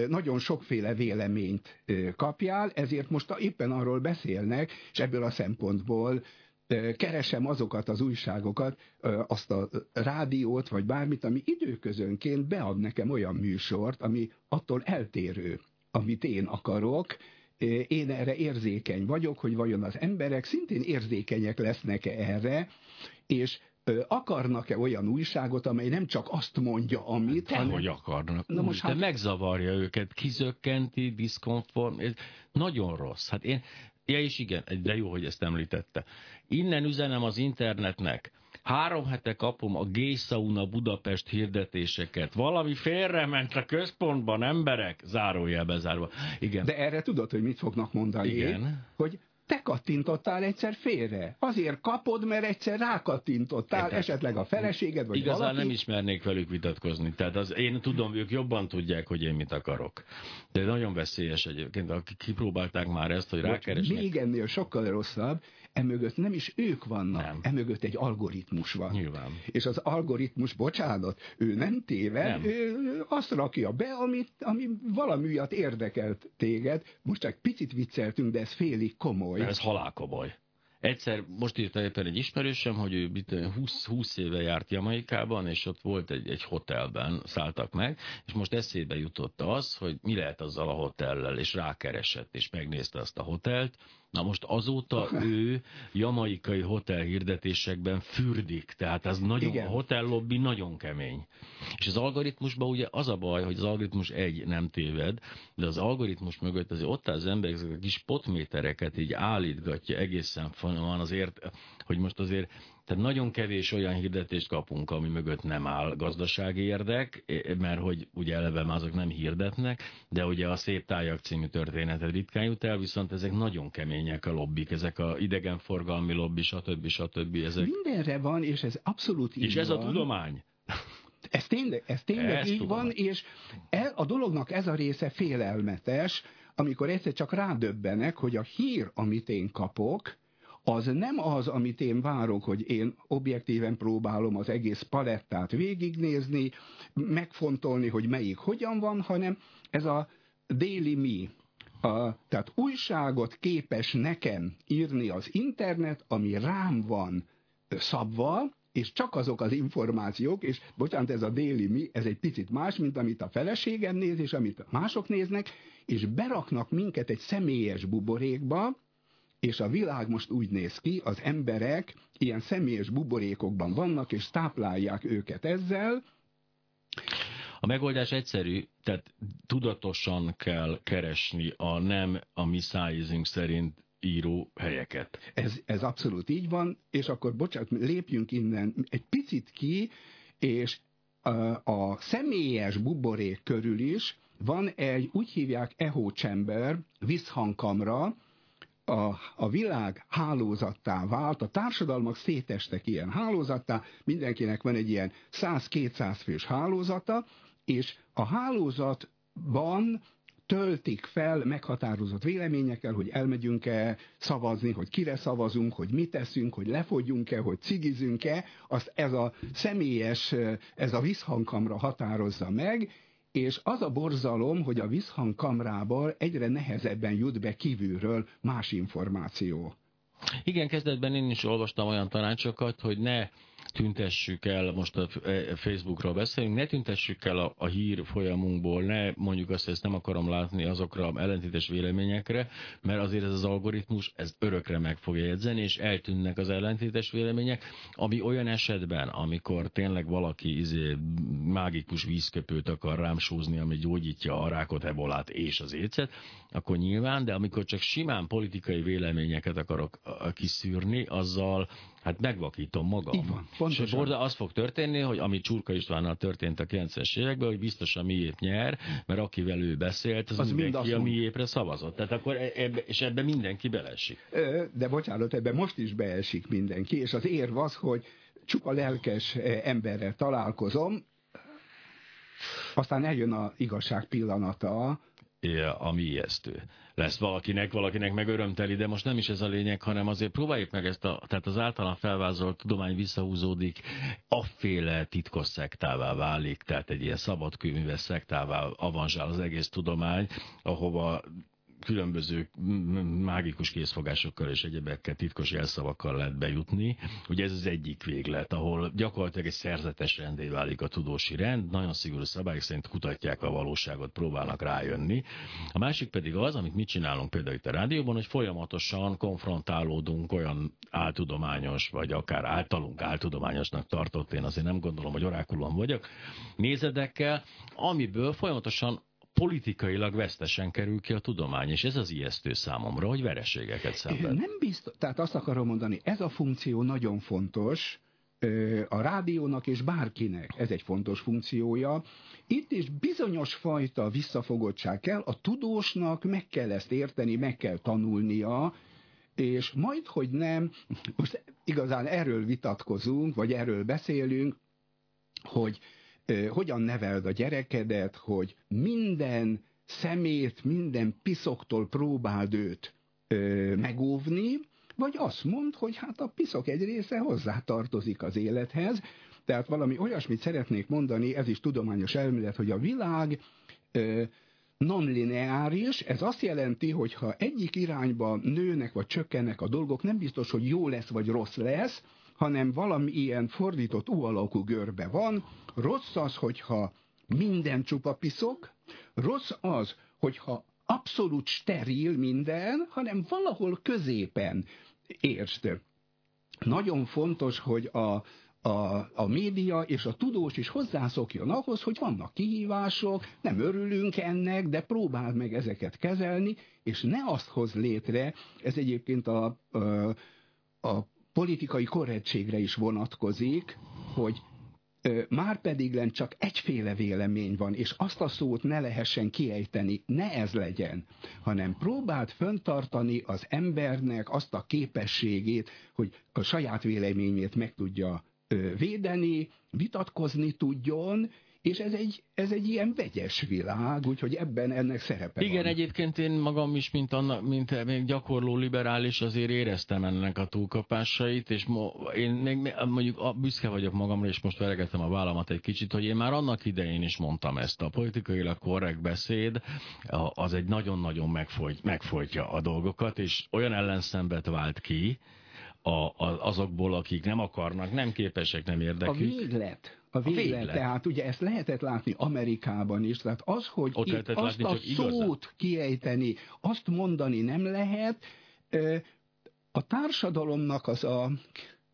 nagyon sokféle véleményt kapjál, ezért most éppen arról beszélnek, és ebből a szempontból keresem azokat az újságokat, azt a rádiót, vagy bármit, ami időközönként bead nekem olyan műsort, ami attól eltérő, amit én akarok, én erre érzékeny vagyok, hogy vajon az emberek szintén érzékenyek lesznek erre, és akarnak-e olyan újságot, amely nem csak azt mondja, amit... De hanem... hogy akarnak. Na most hát... megzavarja őket, kizökkenti, diszkonform, ez nagyon rossz. Hát én, ja és igen, de jó, hogy ezt említette. Innen üzenem az internetnek, Három hete kapom a Gay Budapest hirdetéseket. Valami félrement a központban emberek, zárójelbe zárva. Igen. De erre tudod, hogy mit fognak mondani? Igen. Hogy te kattintottál egyszer félre. Azért kapod, mert egyszer rákattintottál, Érted. esetleg a feleséged, vagy Igazán valaki. nem ismernék velük vitatkozni. Tehát az, én tudom, ők jobban tudják, hogy én mit akarok. De nagyon veszélyes egyébként, akik kipróbálták már ezt, hogy rákeresnek. Még ennél sokkal rosszabb, emögött nem is ők vannak, nem. emögött egy algoritmus van. Nyilván. És az algoritmus, bocsánat, ő nem téved, nem. ő azt rakja be, amit, ami valami miatt érdekelt téged. Most csak picit vicceltünk, de ez félig komoly. Ez halálkomoly. Egyszer, most írta éppen egy ismerősem, hogy ő 20, 20 éve járt Jamaikában, és ott volt egy, egy hotelben, szálltak meg, és most eszébe jutott az, hogy mi lehet azzal a hotellel, és rákeresett, és megnézte azt a hotelt, Na most azóta ő jamaikai hotel hirdetésekben fürdik, tehát ez nagyon, Igen. a hotel lobby nagyon kemény. És az algoritmusban ugye az a baj, hogy az algoritmus egy nem téved, de az algoritmus mögött azért ott az ember ezek a kis potmétereket így állítgatja egészen van azért, hogy most azért tehát nagyon kevés olyan hirdetést kapunk, ami mögött nem áll gazdasági érdek, mert hogy ugye eleve már azok nem hirdetnek, de ugye a Szép Tájak című történetet ritkán jut el, viszont ezek nagyon kemények a lobbik, ezek a idegenforgalmi lobby, stb. stb. Ezek... Mindenre van, és ez abszolút így És ez van. a tudomány. Ez tényleg, ez tényleg ez így tudom. van, és el, a dolognak ez a része félelmetes, amikor egyszer csak rádöbbenek, hogy a hír, amit én kapok, az nem az, amit én várok, hogy én objektíven próbálom az egész palettát végignézni, megfontolni, hogy melyik hogyan van, hanem ez a Me, a, tehát újságot képes nekem írni az internet, ami rám van szabva, és csak azok az információk, és bocsánat, ez a déli mi, ez egy picit más, mint amit a feleségem néz, és amit mások néznek, és beraknak minket egy személyes buborékba, és a világ most úgy néz ki, az emberek ilyen személyes buborékokban vannak, és táplálják őket ezzel. A megoldás egyszerű, tehát tudatosan kell keresni a nem a mi szájízünk szerint író helyeket. Ez, ez abszolút így van, és akkor bocsánat, lépjünk innen egy picit ki, és a, a személyes buborék körül is van egy, úgy hívják echo chamber, visszhangkamra, a, a világ hálózattá vált, a társadalmak szétestek ilyen hálózattá, mindenkinek van egy ilyen 100-200 fős hálózata, és a hálózatban töltik fel meghatározott véleményekkel, hogy elmegyünk-e szavazni, hogy kire szavazunk, hogy mit teszünk, hogy lefogyjunk-e, hogy cigizünk-e, azt ez a személyes, ez a visszhangkamra határozza meg, és az a borzalom, hogy a visszhangkamrából egyre nehezebben jut be kívülről más információ. Igen, kezdetben én is olvastam olyan tanácsokat, hogy ne tüntessük el, most a Facebookról beszélünk, ne tüntessük el a, a hír folyamunkból, ne mondjuk azt, hogy ezt nem akarom látni azokra ellentétes véleményekre, mert azért ez az algoritmus, ez örökre meg fogja jegyzeni, és eltűnnek az ellentétes vélemények, ami olyan esetben, amikor tényleg valaki izé, mágikus vízköpőt akar rám sózni, ami gyógyítja a rákot, ebolát és az écet, akkor nyilván, de amikor csak simán politikai véleményeket akarok kiszűrni, azzal Hát megvakítom magam. Így van, pontosan. És borda az fog történni, hogy ami Csurka Istvánnal történt a 90-es években, hogy biztos a miép nyer, mert akivel ő beszélt, az, az mindenki mind a miépre szavazott. Tehát akkor e- ebbe, és ebbe mindenki beleesik. De bocsánat, ebbe most is beesik mindenki, és az érv az, hogy csupa lelkes emberrel találkozom, aztán eljön a igazság pillanata, ami ijesztő. Lesz valakinek, valakinek meg örömteli, de most nem is ez a lényeg, hanem azért próbáljuk meg ezt a, tehát az általán felvázolt tudomány visszahúzódik, afféle titkos szektává válik, tehát egy ilyen szabadkőműves szektává avanzsál az egész tudomány, ahova különböző mágikus készfogásokkal és egyebekkel, titkos jelszavakkal lehet bejutni. Ugye ez az egyik véglet, ahol gyakorlatilag egy szerzetes rendé válik a tudósi rend, nagyon szigorú szabályok szerint kutatják a valóságot, próbálnak rájönni. A másik pedig az, amit mi csinálunk például itt a rádióban, hogy folyamatosan konfrontálódunk olyan áltudományos, vagy akár általunk áltudományosnak tartott, én azért nem gondolom, hogy orákulon vagyok, nézedekkel, amiből folyamatosan politikailag vesztesen kerül ki a tudomány, és ez az ijesztő számomra, hogy vereségeket szenved. Nem biztos, tehát azt akarom mondani, ez a funkció nagyon fontos, a rádiónak és bárkinek ez egy fontos funkciója. Itt is bizonyos fajta visszafogottság kell, a tudósnak meg kell ezt érteni, meg kell tanulnia, és majd, hogy nem, most igazán erről vitatkozunk, vagy erről beszélünk, hogy hogyan neveld a gyerekedet, hogy minden szemét, minden piszoktól próbáld őt megóvni, vagy azt mond, hogy hát a piszok egy része hozzátartozik az élethez, tehát valami olyasmit szeretnék mondani, ez is tudományos elmélet, hogy a világ non-lineáris, ez azt jelenti, hogy ha egyik irányba nőnek vagy csökkennek a dolgok, nem biztos, hogy jó lesz vagy rossz lesz, hanem valami ilyen fordított U alakú görbe van. Rossz az, hogyha minden csupa piszok, rossz az, hogyha abszolút steril minden, hanem valahol középen. Értsd, nagyon fontos, hogy a, a, a média és a tudós is hozzászokjon ahhoz, hogy vannak kihívások, nem örülünk ennek, de próbáld meg ezeket kezelni, és ne azt hoz létre, ez egyébként a, a, a politikai korrektségre is vonatkozik, hogy már pedig len csak egyféle vélemény van, és azt a szót ne lehessen kiejteni, ne ez legyen, hanem próbált föntartani az embernek azt a képességét, hogy a saját véleményét meg tudja védeni, vitatkozni tudjon, és ez egy, ez egy ilyen vegyes világ, úgyhogy ebben ennek szerepe Igen, van. egyébként én magam is, mint, anna, mint még gyakorló liberális, azért éreztem ennek a túlkapásait, és mo, én még mondjuk a, büszke vagyok magamra, és most veregetem a vállamat egy kicsit, hogy én már annak idején is mondtam ezt. A politikailag korrekt beszéd az egy nagyon-nagyon megfolyt, megfolytja a dolgokat, és olyan ellenszembet vált ki, a, a, azokból, akik nem akarnak, nem képesek, nem érdekük. A véglet a véglet. A. Tehát ugye ezt lehetett látni Amerikában is, tehát az, hogy Ott itt azt látni, a szót igazán. kiejteni, azt mondani nem lehet, a társadalomnak az a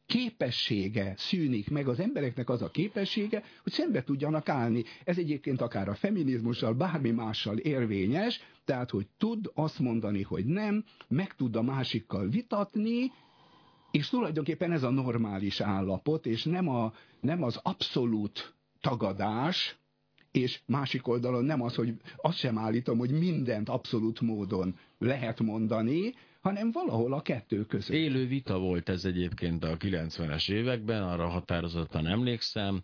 képessége szűnik meg, az embereknek az a képessége, hogy szembe tudjanak állni. Ez egyébként akár a feminizmussal, bármi mással érvényes, tehát, hogy tud azt mondani, hogy nem, meg tud a másikkal vitatni, és tulajdonképpen ez a normális állapot, és nem, a, nem az abszolút tagadás, és másik oldalon nem az, hogy azt sem állítom, hogy mindent abszolút módon lehet mondani, hanem valahol a kettő között. Élő vita volt ez egyébként a 90-es években, arra határozottan emlékszem,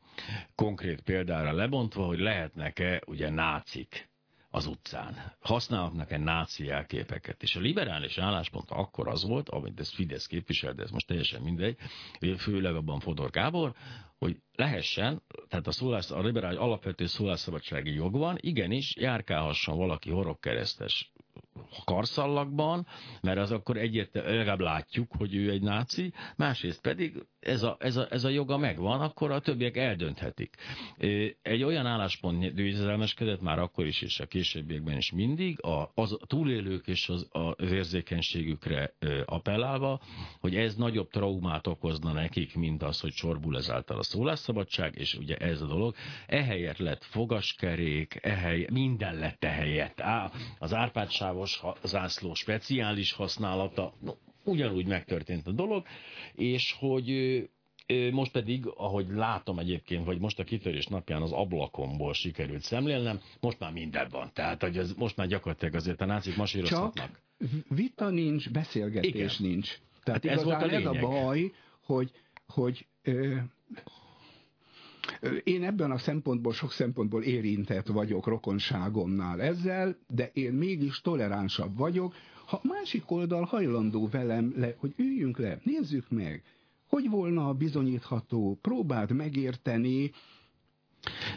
konkrét példára lebontva, hogy lehetnek-e ugye nácik az utcán. Használhatnak egy náci jelképeket. És a liberális álláspont akkor az volt, amit ez Fidesz képvisel, de ez most teljesen mindegy, főleg abban Fodor Gábor, hogy lehessen, tehát a, szólás, a liberális alapvető szólásszabadsági jog van, igenis járkálhasson valaki horogkeresztes karszallagban, mert az akkor egyértelműen legalább látjuk, hogy ő egy náci, másrészt pedig ez a, ez a, ez a joga megvan, akkor a többiek eldönthetik. Egy olyan álláspont győzelmeskedett már akkor is, és a későbbiekben is mindig, a, az a túlélők és az, az érzékenységükre appellálva, hogy ez nagyobb traumát okozna nekik, mint az, hogy csorbul ezáltal a szólásszabadság, és ugye ez a dolog. Ehelyett lett fogaskerék, ehely, minden lett ehelyett. Á, az árpádsávos zászló speciális használata, no, ugyanúgy megtörtént a dolog, és hogy most pedig, ahogy látom egyébként, vagy most a kitörés napján az ablakomból sikerült szemlélnem, most már minden van. Tehát, hogy ez, most már gyakorlatilag azért a nácik masírozhatnak. Csak vita nincs, beszélgetés Igen. nincs. Tehát hát ez, volt a ez a baj, hogy, hogy ö, én ebben a szempontból, sok szempontból érintett vagyok rokonságomnál ezzel, de én mégis toleránsabb vagyok, ha másik oldal hajlandó velem, le, hogy üljünk le, nézzük meg, hogy volna bizonyítható, próbáld megérteni,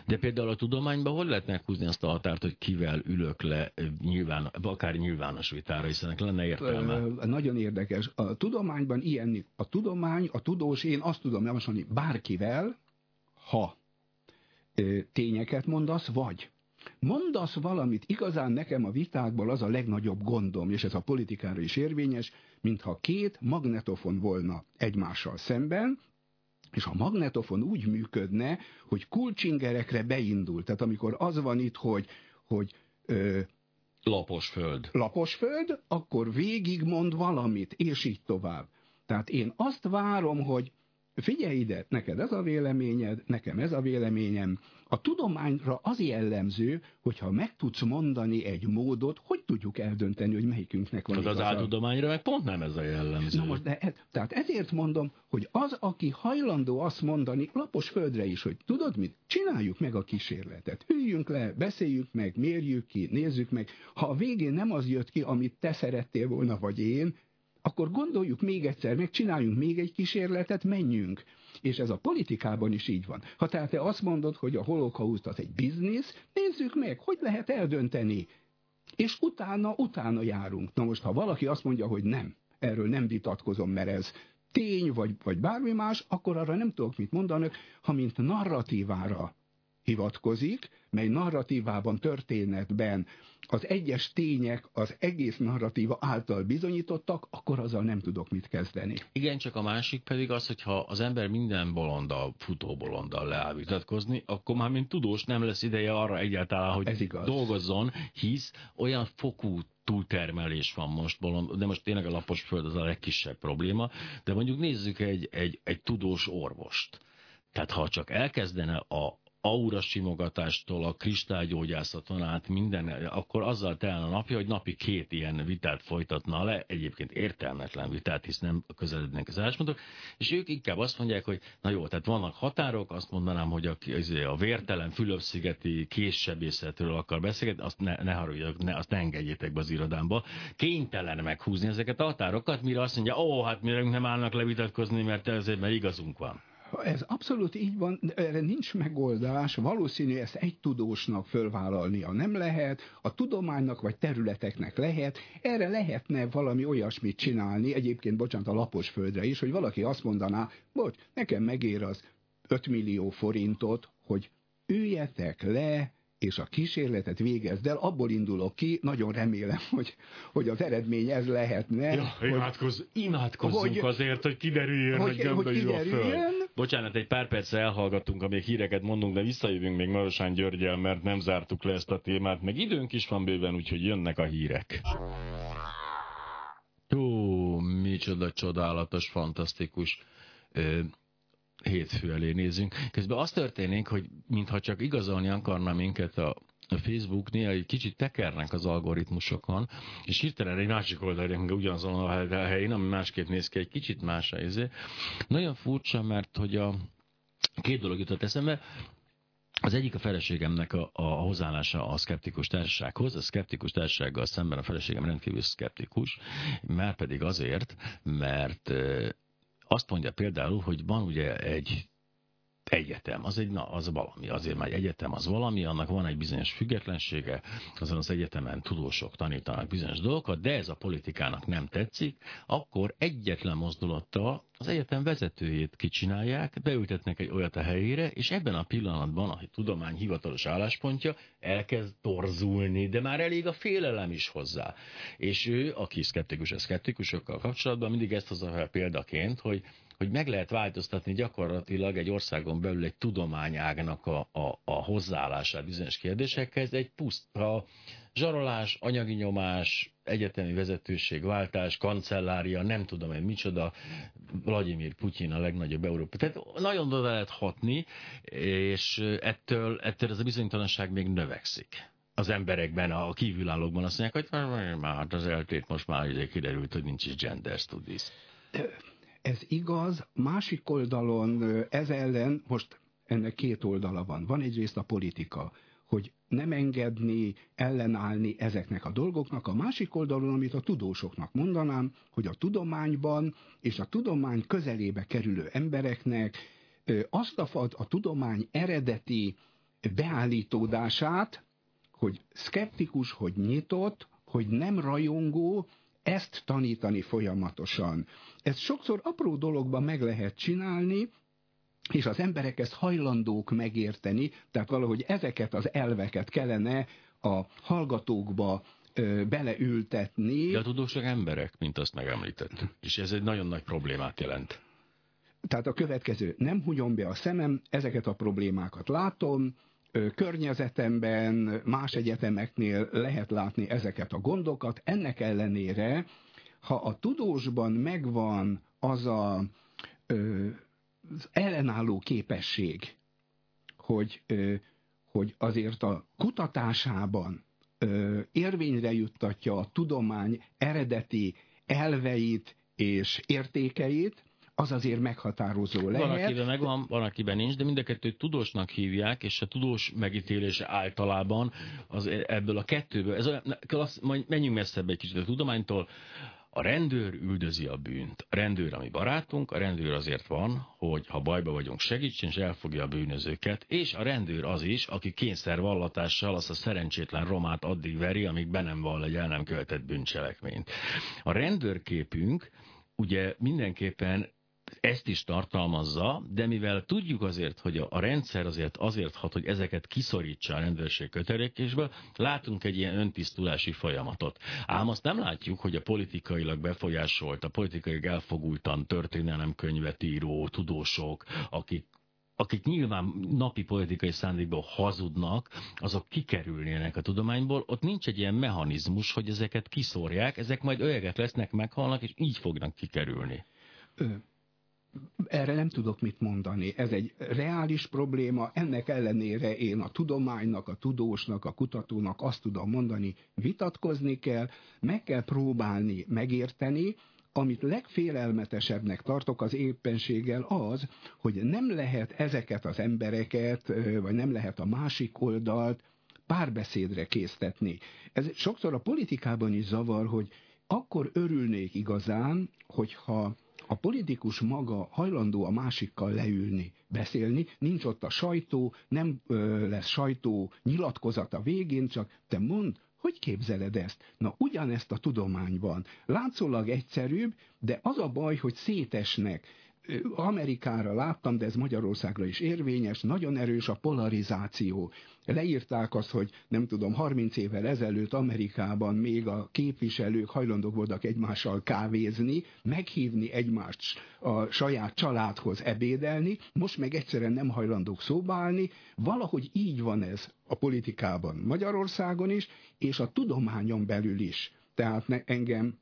De például a tudományban hogy lehet meghúzni azt a határt, hogy kivel ülök le nyilván, akár nyilvános vitára, hiszen lenne értelme? Nagyon érdekes. A tudományban ilyen, a tudomány, a tudós, én azt tudom javasolni bárkivel, ha tényeket mondasz, vagy mondasz valamit, igazán nekem a vitákból az a legnagyobb gondom, és ez a politikára is érvényes, mintha két magnetofon volna egymással szemben, és a magnetofon úgy működne, hogy kulcsingerekre beindul. Tehát amikor az van itt, hogy, hogy ö, lapos föld. Lapos föld, akkor végig mond valamit, és így tovább. Tehát én azt várom, hogy figyelj ide, neked ez a véleményed, nekem ez a véleményem. A tudományra az jellemző, hogyha meg tudsz mondani egy módot, hogy tudjuk eldönteni, hogy melyikünknek van Tehát az áltudományra meg pont nem ez a jellemző. Na most, de, e- tehát ezért mondom, hogy az, aki hajlandó azt mondani, lapos földre is, hogy tudod mit, csináljuk meg a kísérletet. Üljünk le, beszéljük meg, mérjük ki, nézzük meg. Ha a végén nem az jött ki, amit te szerettél volna, vagy én, akkor gondoljuk még egyszer, meg csináljunk még egy kísérletet, menjünk. És ez a politikában is így van. Ha tehát te azt mondod, hogy a holokauszt az egy biznisz, nézzük meg, hogy lehet eldönteni. És utána, utána járunk. Na most, ha valaki azt mondja, hogy nem, erről nem vitatkozom, mert ez tény, vagy, vagy bármi más, akkor arra nem tudok mit mondani, ha mint narratívára hivatkozik, mely narratívában, történetben az egyes tények az egész narratíva által bizonyítottak, akkor azzal nem tudok mit kezdeni. Igen, csak a másik pedig az, hogyha az ember minden bolonddal, futóbolonddal leáll vitatkozni, akkor már mint tudós nem lesz ideje arra egyáltalán, hogy Ez igaz. dolgozzon, hisz olyan fokú túltermelés van most, bolond, de most tényleg a lapos föld az a legkisebb probléma, de mondjuk nézzük egy, egy, egy tudós orvost. Tehát ha csak elkezdene a, aura simogatástól a kristálygyógyászaton át minden, akkor azzal telne a napja, hogy napi két ilyen vitát folytatna le, egyébként értelmetlen vitát, hisz nem közelednek az álláspontok, és ők inkább azt mondják, hogy na jó, tehát vannak határok, azt mondanám, hogy a, a vértelen Fülöp-szigeti késsebészetről akar beszélgetni, azt ne, ne haragudjak, ne, azt ne engedjétek be az irodámba. Kénytelen meghúzni ezeket a határokat, mire azt mondja, ó, hát mire nem állnak levitatkozni, mert ezért mert igazunk van. Ez abszolút így van, erre nincs megoldás, valószínű ezt egy tudósnak fölvállalnia nem lehet, a tudománynak vagy területeknek lehet, erre lehetne valami olyasmit csinálni, egyébként bocsánat a lapos földre is, hogy valaki azt mondaná, bocs, nekem megér az 5 millió forintot, hogy üljetek le, és a kísérletet végezd el, abból indulok ki, nagyon remélem, hogy, hogy az eredmény ez lehetne. Ja, hogy, imádkozz, imádkozzunk hogy, azért, hogy kiderüljön, hogy, hogy, hogy kiderüljön. Bocsánat, egy pár percre elhallgattunk, amíg híreket mondunk, de visszajövünk még Marosán Györgyel, mert nem zártuk le ezt a témát, meg időnk is van bőven, úgyhogy jönnek a hírek. Ó, micsoda csodálatos, fantasztikus hétfő elé nézünk. Közben az történik, hogy mintha csak igazolni akarna minket a a Facebook néha egy kicsit tekernek az algoritmusokon, és hirtelen egy másik oldalra, ugyanazon a helyén, ami másképp néz ki, egy kicsit más a izé. Nagyon furcsa, mert hogy a két dolog jutott eszembe, az egyik a feleségemnek a, a hozzáállása a szkeptikus társasághoz. A szkeptikus társasággal szemben a feleségem rendkívül szkeptikus, már pedig azért, mert azt mondja például, hogy van ugye egy egyetem, az egy, na, az valami, azért már egy egyetem az valami, annak van egy bizonyos függetlensége, azon az egyetemen tudósok tanítanak bizonyos dolgokat, de ez a politikának nem tetszik, akkor egyetlen mozdulattal az egyetem vezetőjét kicsinálják, beültetnek egy olyat a helyére, és ebben a pillanatban a tudomány hivatalos álláspontja elkezd torzulni, de már elég a félelem is hozzá. És ő, aki szkeptikus a szkeptikusokkal kapcsolatban, mindig ezt hozza fel példaként, hogy hogy meg lehet változtatni gyakorlatilag egy országon belül egy tudományágnak a, a, a hozzáállását bizonyos kérdésekhez, egy puszta zsarolás, anyagi nyomás, egyetemi vezetőségváltás, kancellária, nem tudom én micsoda, Vladimir Putyin a legnagyobb Európa. Tehát nagyon oda lehet hatni, és ettől, ettől ez a bizonytalanság még növekszik az emberekben, a kívülállókban azt mondják, hogy már hát az eltét most már ide kiderült, hogy nincs is gender studies. Ez igaz, másik oldalon ez ellen, most ennek két oldala van. Van egyrészt a politika, hogy nem engedni, ellenállni ezeknek a dolgoknak. A másik oldalon, amit a tudósoknak mondanám, hogy a tudományban és a tudomány közelébe kerülő embereknek azt a, a tudomány eredeti beállítódását, hogy szkeptikus, hogy nyitott, hogy nem rajongó, ezt tanítani folyamatosan. Ezt sokszor apró dologban meg lehet csinálni, és az emberek ezt hajlandók megérteni, tehát valahogy ezeket az elveket kellene a hallgatókba ö, beleültetni. De a tudósok emberek, mint azt megemlített. És ez egy nagyon nagy problémát jelent. Tehát a következő, nem húgyom be a szemem, ezeket a problémákat látom, környezetemben, más egyetemeknél lehet látni ezeket a gondokat. Ennek ellenére, ha a tudósban megvan az a, az ellenálló képesség, hogy, hogy azért a kutatásában érvényre juttatja a tudomány eredeti elveit és értékeit, az azért meghatározó lehet. Van, akiben megvan, van, akiben nincs, de mind a kettőt tudósnak hívják, és a tudós megítélése általában az ebből a kettőből, ez olyan, klassz, majd menjünk messzebb egy kicsit a tudománytól, a rendőr üldözi a bűnt. A rendőr a mi barátunk, a rendőr azért van, hogy ha bajba vagyunk, segítsen, és elfogja a bűnözőket, és a rendőr az is, aki kényszervallatással azt a szerencsétlen romát addig veri, amíg be nem vall egy el nem követett bűncselekményt. A rendőrképünk ugye mindenképpen ezt is tartalmazza, de mivel tudjuk azért, hogy a, rendszer azért azért hat, hogy ezeket kiszorítsa a rendőrség kötelékésből, látunk egy ilyen öntisztulási folyamatot. Ám azt nem látjuk, hogy a politikailag befolyásolt, a politikailag elfogultan történelemkönyvet író tudósok, akik akik nyilván napi politikai szándékból hazudnak, azok kikerülnének a tudományból, ott nincs egy ilyen mechanizmus, hogy ezeket kiszórják, ezek majd öregek lesznek, meghalnak, és így fognak kikerülni erre nem tudok mit mondani. Ez egy reális probléma, ennek ellenére én a tudománynak, a tudósnak, a kutatónak azt tudom mondani, vitatkozni kell, meg kell próbálni megérteni, amit legfélelmetesebbnek tartok az éppenséggel az, hogy nem lehet ezeket az embereket, vagy nem lehet a másik oldalt párbeszédre késztetni. Ez sokszor a politikában is zavar, hogy akkor örülnék igazán, hogyha a politikus maga hajlandó a másikkal leülni, beszélni, nincs ott a sajtó, nem ö, lesz sajtó nyilatkozata végén, csak te mondd, hogy képzeled ezt? Na, ugyanezt a tudományban. Látszólag egyszerűbb, de az a baj, hogy szétesnek Amerikára láttam, de ez Magyarországra is érvényes, nagyon erős a polarizáció. Leírták azt, hogy nem tudom, 30 évvel ezelőtt Amerikában még a képviselők hajlandók voltak egymással kávézni, meghívni egymást a saját családhoz ebédelni, most meg egyszerűen nem hajlandók szóbálni. Valahogy így van ez a politikában Magyarországon is, és a tudományon belül is. Tehát ne, engem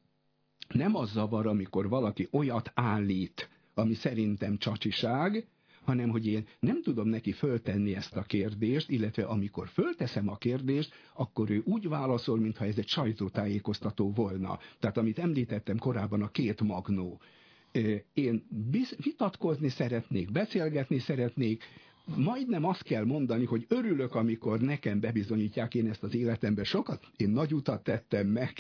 nem az zavar, amikor valaki olyat állít, ami szerintem csacsiság, hanem hogy én nem tudom neki föltenni ezt a kérdést, illetve amikor fölteszem a kérdést, akkor ő úgy válaszol, mintha ez egy sajtótájékoztató volna. Tehát amit említettem korábban, a két magnó. Én vitatkozni szeretnék, beszélgetni szeretnék, majdnem azt kell mondani, hogy örülök, amikor nekem bebizonyítják, én ezt az életemben sokat, én nagy utat tettem meg,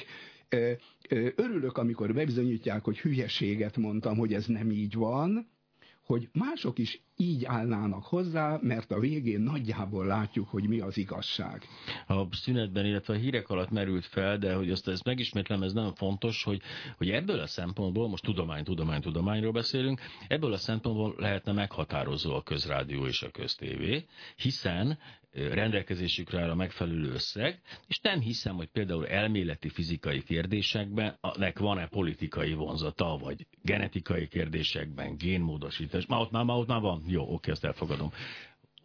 Örülök, amikor bebizonyítják, hogy hülyeséget mondtam, hogy ez nem így van, hogy mások is így állnának hozzá, mert a végén nagyjából látjuk, hogy mi az igazság. A szünetben, illetve a hírek alatt merült fel, de hogy azt ezt megismétlem, ez nagyon fontos, hogy, hogy ebből a szempontból, most tudomány, tudomány, tudományról beszélünk, ebből a szempontból lehetne meghatározó a közrádió és a köztévé, hiszen rendelkezésükre áll a megfelelő összeg, és nem hiszem, hogy például elméleti fizikai kérdésekben nek van-e politikai vonzata, vagy genetikai kérdésekben, génmódosítás. Már ott már, már, ott már van. Jó, oké, ezt elfogadom.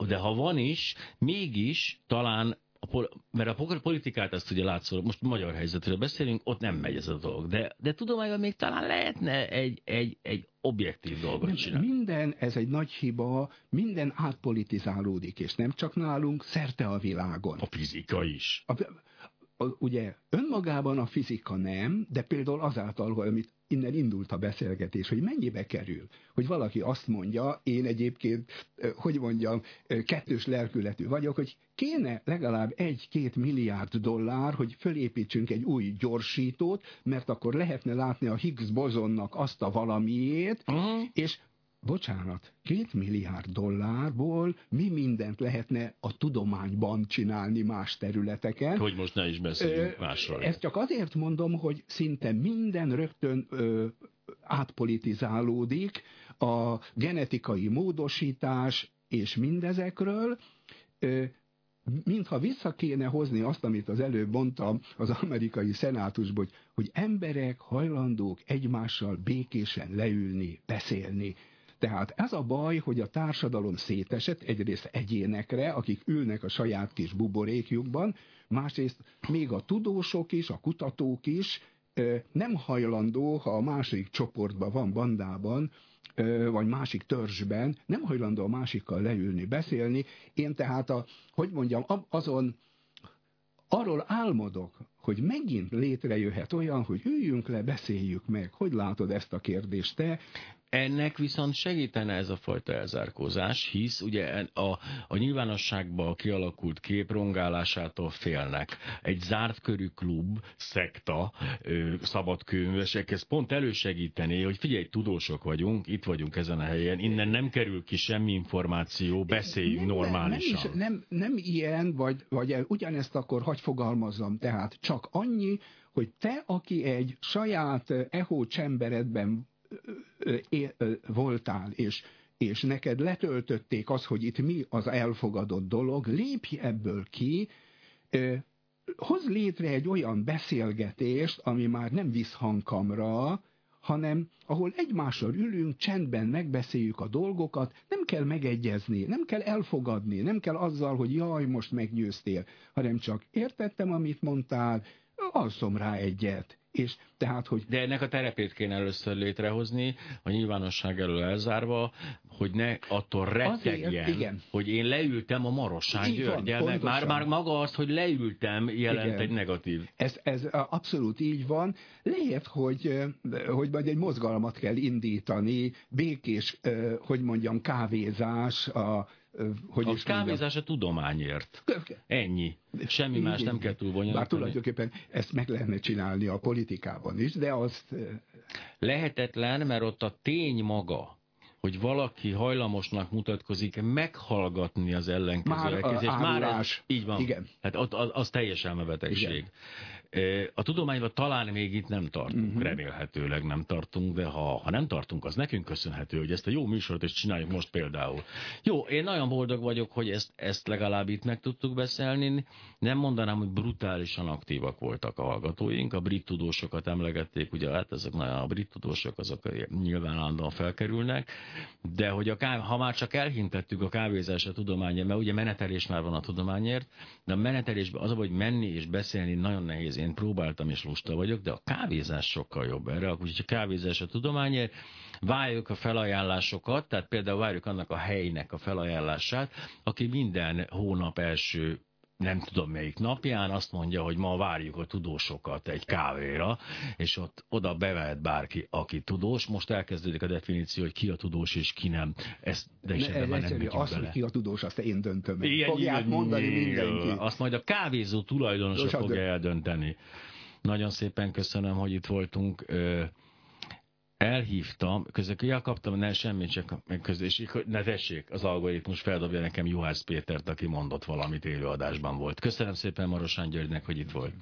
De ha van is, mégis talán a, mert a politikát ezt ugye látszol, most magyar helyzetről beszélünk, ott nem megy ez a dolog. De, de tudományban még talán lehetne egy, egy, egy objektív dolgot csinálni. Minden, ez egy nagy hiba, minden átpolitizálódik, és nem csak nálunk, szerte a világon. A fizika is. A, ugye önmagában a fizika nem, de például azáltal, hogy amit innen indult a beszélgetés, hogy mennyibe kerül, hogy valaki azt mondja, én egyébként, hogy mondjam, kettős lelkületű vagyok, hogy kéne legalább egy-két milliárd dollár, hogy fölépítsünk egy új gyorsítót, mert akkor lehetne látni a Higgs bozonnak azt a valamiét, uh-huh. és bocsánat, két milliárd dollárból mi mindent lehetne a tudományban csinálni más területeken. Hogy most ne is beszéljünk másról. Ezt csak azért mondom, hogy szinte minden rögtön ö, átpolitizálódik a genetikai módosítás és mindezekről, ö, mintha vissza kéne hozni azt, amit az előbb mondtam az amerikai szenátusban, hogy, hogy emberek hajlandók egymással békésen leülni, beszélni. Tehát ez a baj, hogy a társadalom szétesett egyrészt egyénekre, akik ülnek a saját kis buborékjukban, másrészt még a tudósok is, a kutatók is nem hajlandó, ha a másik csoportban van, bandában, vagy másik törzsben, nem hajlandó a másikkal leülni, beszélni. Én tehát, a, hogy mondjam, azon arról álmodok, hogy megint létrejöhet olyan, hogy üljünk le, beszéljük meg. Hogy látod ezt a kérdést te? Ennek viszont segítene ez a fajta elzárkózás, hisz ugye a, a nyilvánosságban kialakult kép rongálásától félnek. Egy zárt körű klub, szekta, szabadkönyvesek, ez pont elősegítené, hogy figyelj, tudósok vagyunk, itt vagyunk ezen a helyen, innen nem kerül ki semmi információ, beszéljünk nem, normálisan. Nem, is, nem, nem ilyen, vagy, vagy ugyanezt akkor hagy fogalmazzam, tehát csak annyi, hogy te, aki egy saját echo csemberedben voltál, és, és neked letöltötték az, hogy itt mi az elfogadott dolog, lépj ebből ki, hoz létre egy olyan beszélgetést, ami már nem visz hangkamra, hanem ahol egymással ülünk, csendben megbeszéljük a dolgokat, nem kell megegyezni, nem kell elfogadni, nem kell azzal, hogy jaj, most meggyőztél, hanem csak értettem, amit mondtál, alszom rá egyet. És tehát, hogy... De ennek a terepét kéne először létrehozni, a nyilvánosság elől elzárva, hogy ne attól rettegjen, igen. hogy én leültem a Marosság Györgyel, már, már maga az, hogy leültem jelent igen. egy negatív. Ez, ez abszolút így van. Lehet, hogy, hogy majd egy mozgalmat kell indítani, békés, hogy mondjam, kávézás, a hogy a is kávézás a tudományért. Ennyi. Semmi így, más nem kell túl bonyolítani. Bár tulajdonképpen ezt meg lehetne csinálni a politikában is, de azt... Lehetetlen, mert ott a tény maga, hogy valaki hajlamosnak mutatkozik meghallgatni az ellenkező Már elkezést. Már ez, így van. Igen. Hát az, az teljes elmebetegség. Igen. A tudományban talán még itt nem tartunk, uh-huh. remélhetőleg nem tartunk, de ha, ha nem tartunk, az nekünk köszönhető, hogy ezt a jó műsort is csináljuk most például. Jó, én nagyon boldog vagyok, hogy ezt, ezt legalább itt meg tudtuk beszélni. Nem mondanám, hogy brutálisan aktívak voltak a hallgatóink. A brit tudósokat emlegették, ugye hát ezek nagyon a brit tudósok, azok nyilván állandóan felkerülnek, de hogy a káv, ha már csak elhintettük a kávézás a tudományért, mert ugye menetelés már van a tudományért, de a menetelésben az, hogy menni és beszélni nagyon nehéz én próbáltam és lusta vagyok, de a kávézás sokkal jobb erre, úgyhogy a kávézás a tudományért, várjuk a felajánlásokat, tehát például várjuk annak a helynek a felajánlását, aki minden hónap első nem tudom melyik napján azt mondja, hogy ma várjuk a tudósokat egy kávéra, és ott oda bevehet bárki, aki tudós. Most elkezdődik a definíció, hogy ki a tudós és ki nem. Ezt de is ne, nem megyünk azt, bele. hogy ki a tudós, azt én döntöm. Igen, Fogják mondani mindenki. Azt majd a kávézó tulajdonosa fogja eldönteni. Nagyon szépen köszönöm, hogy itt voltunk elhívtam, közök, ja, kaptam, ne semmi, csak közül, és ne tessék, az algoritmus feldobja nekem Juhász Pétert, aki mondott valamit élőadásban volt. Köszönöm szépen Marosán Györgynek, hogy itt volt.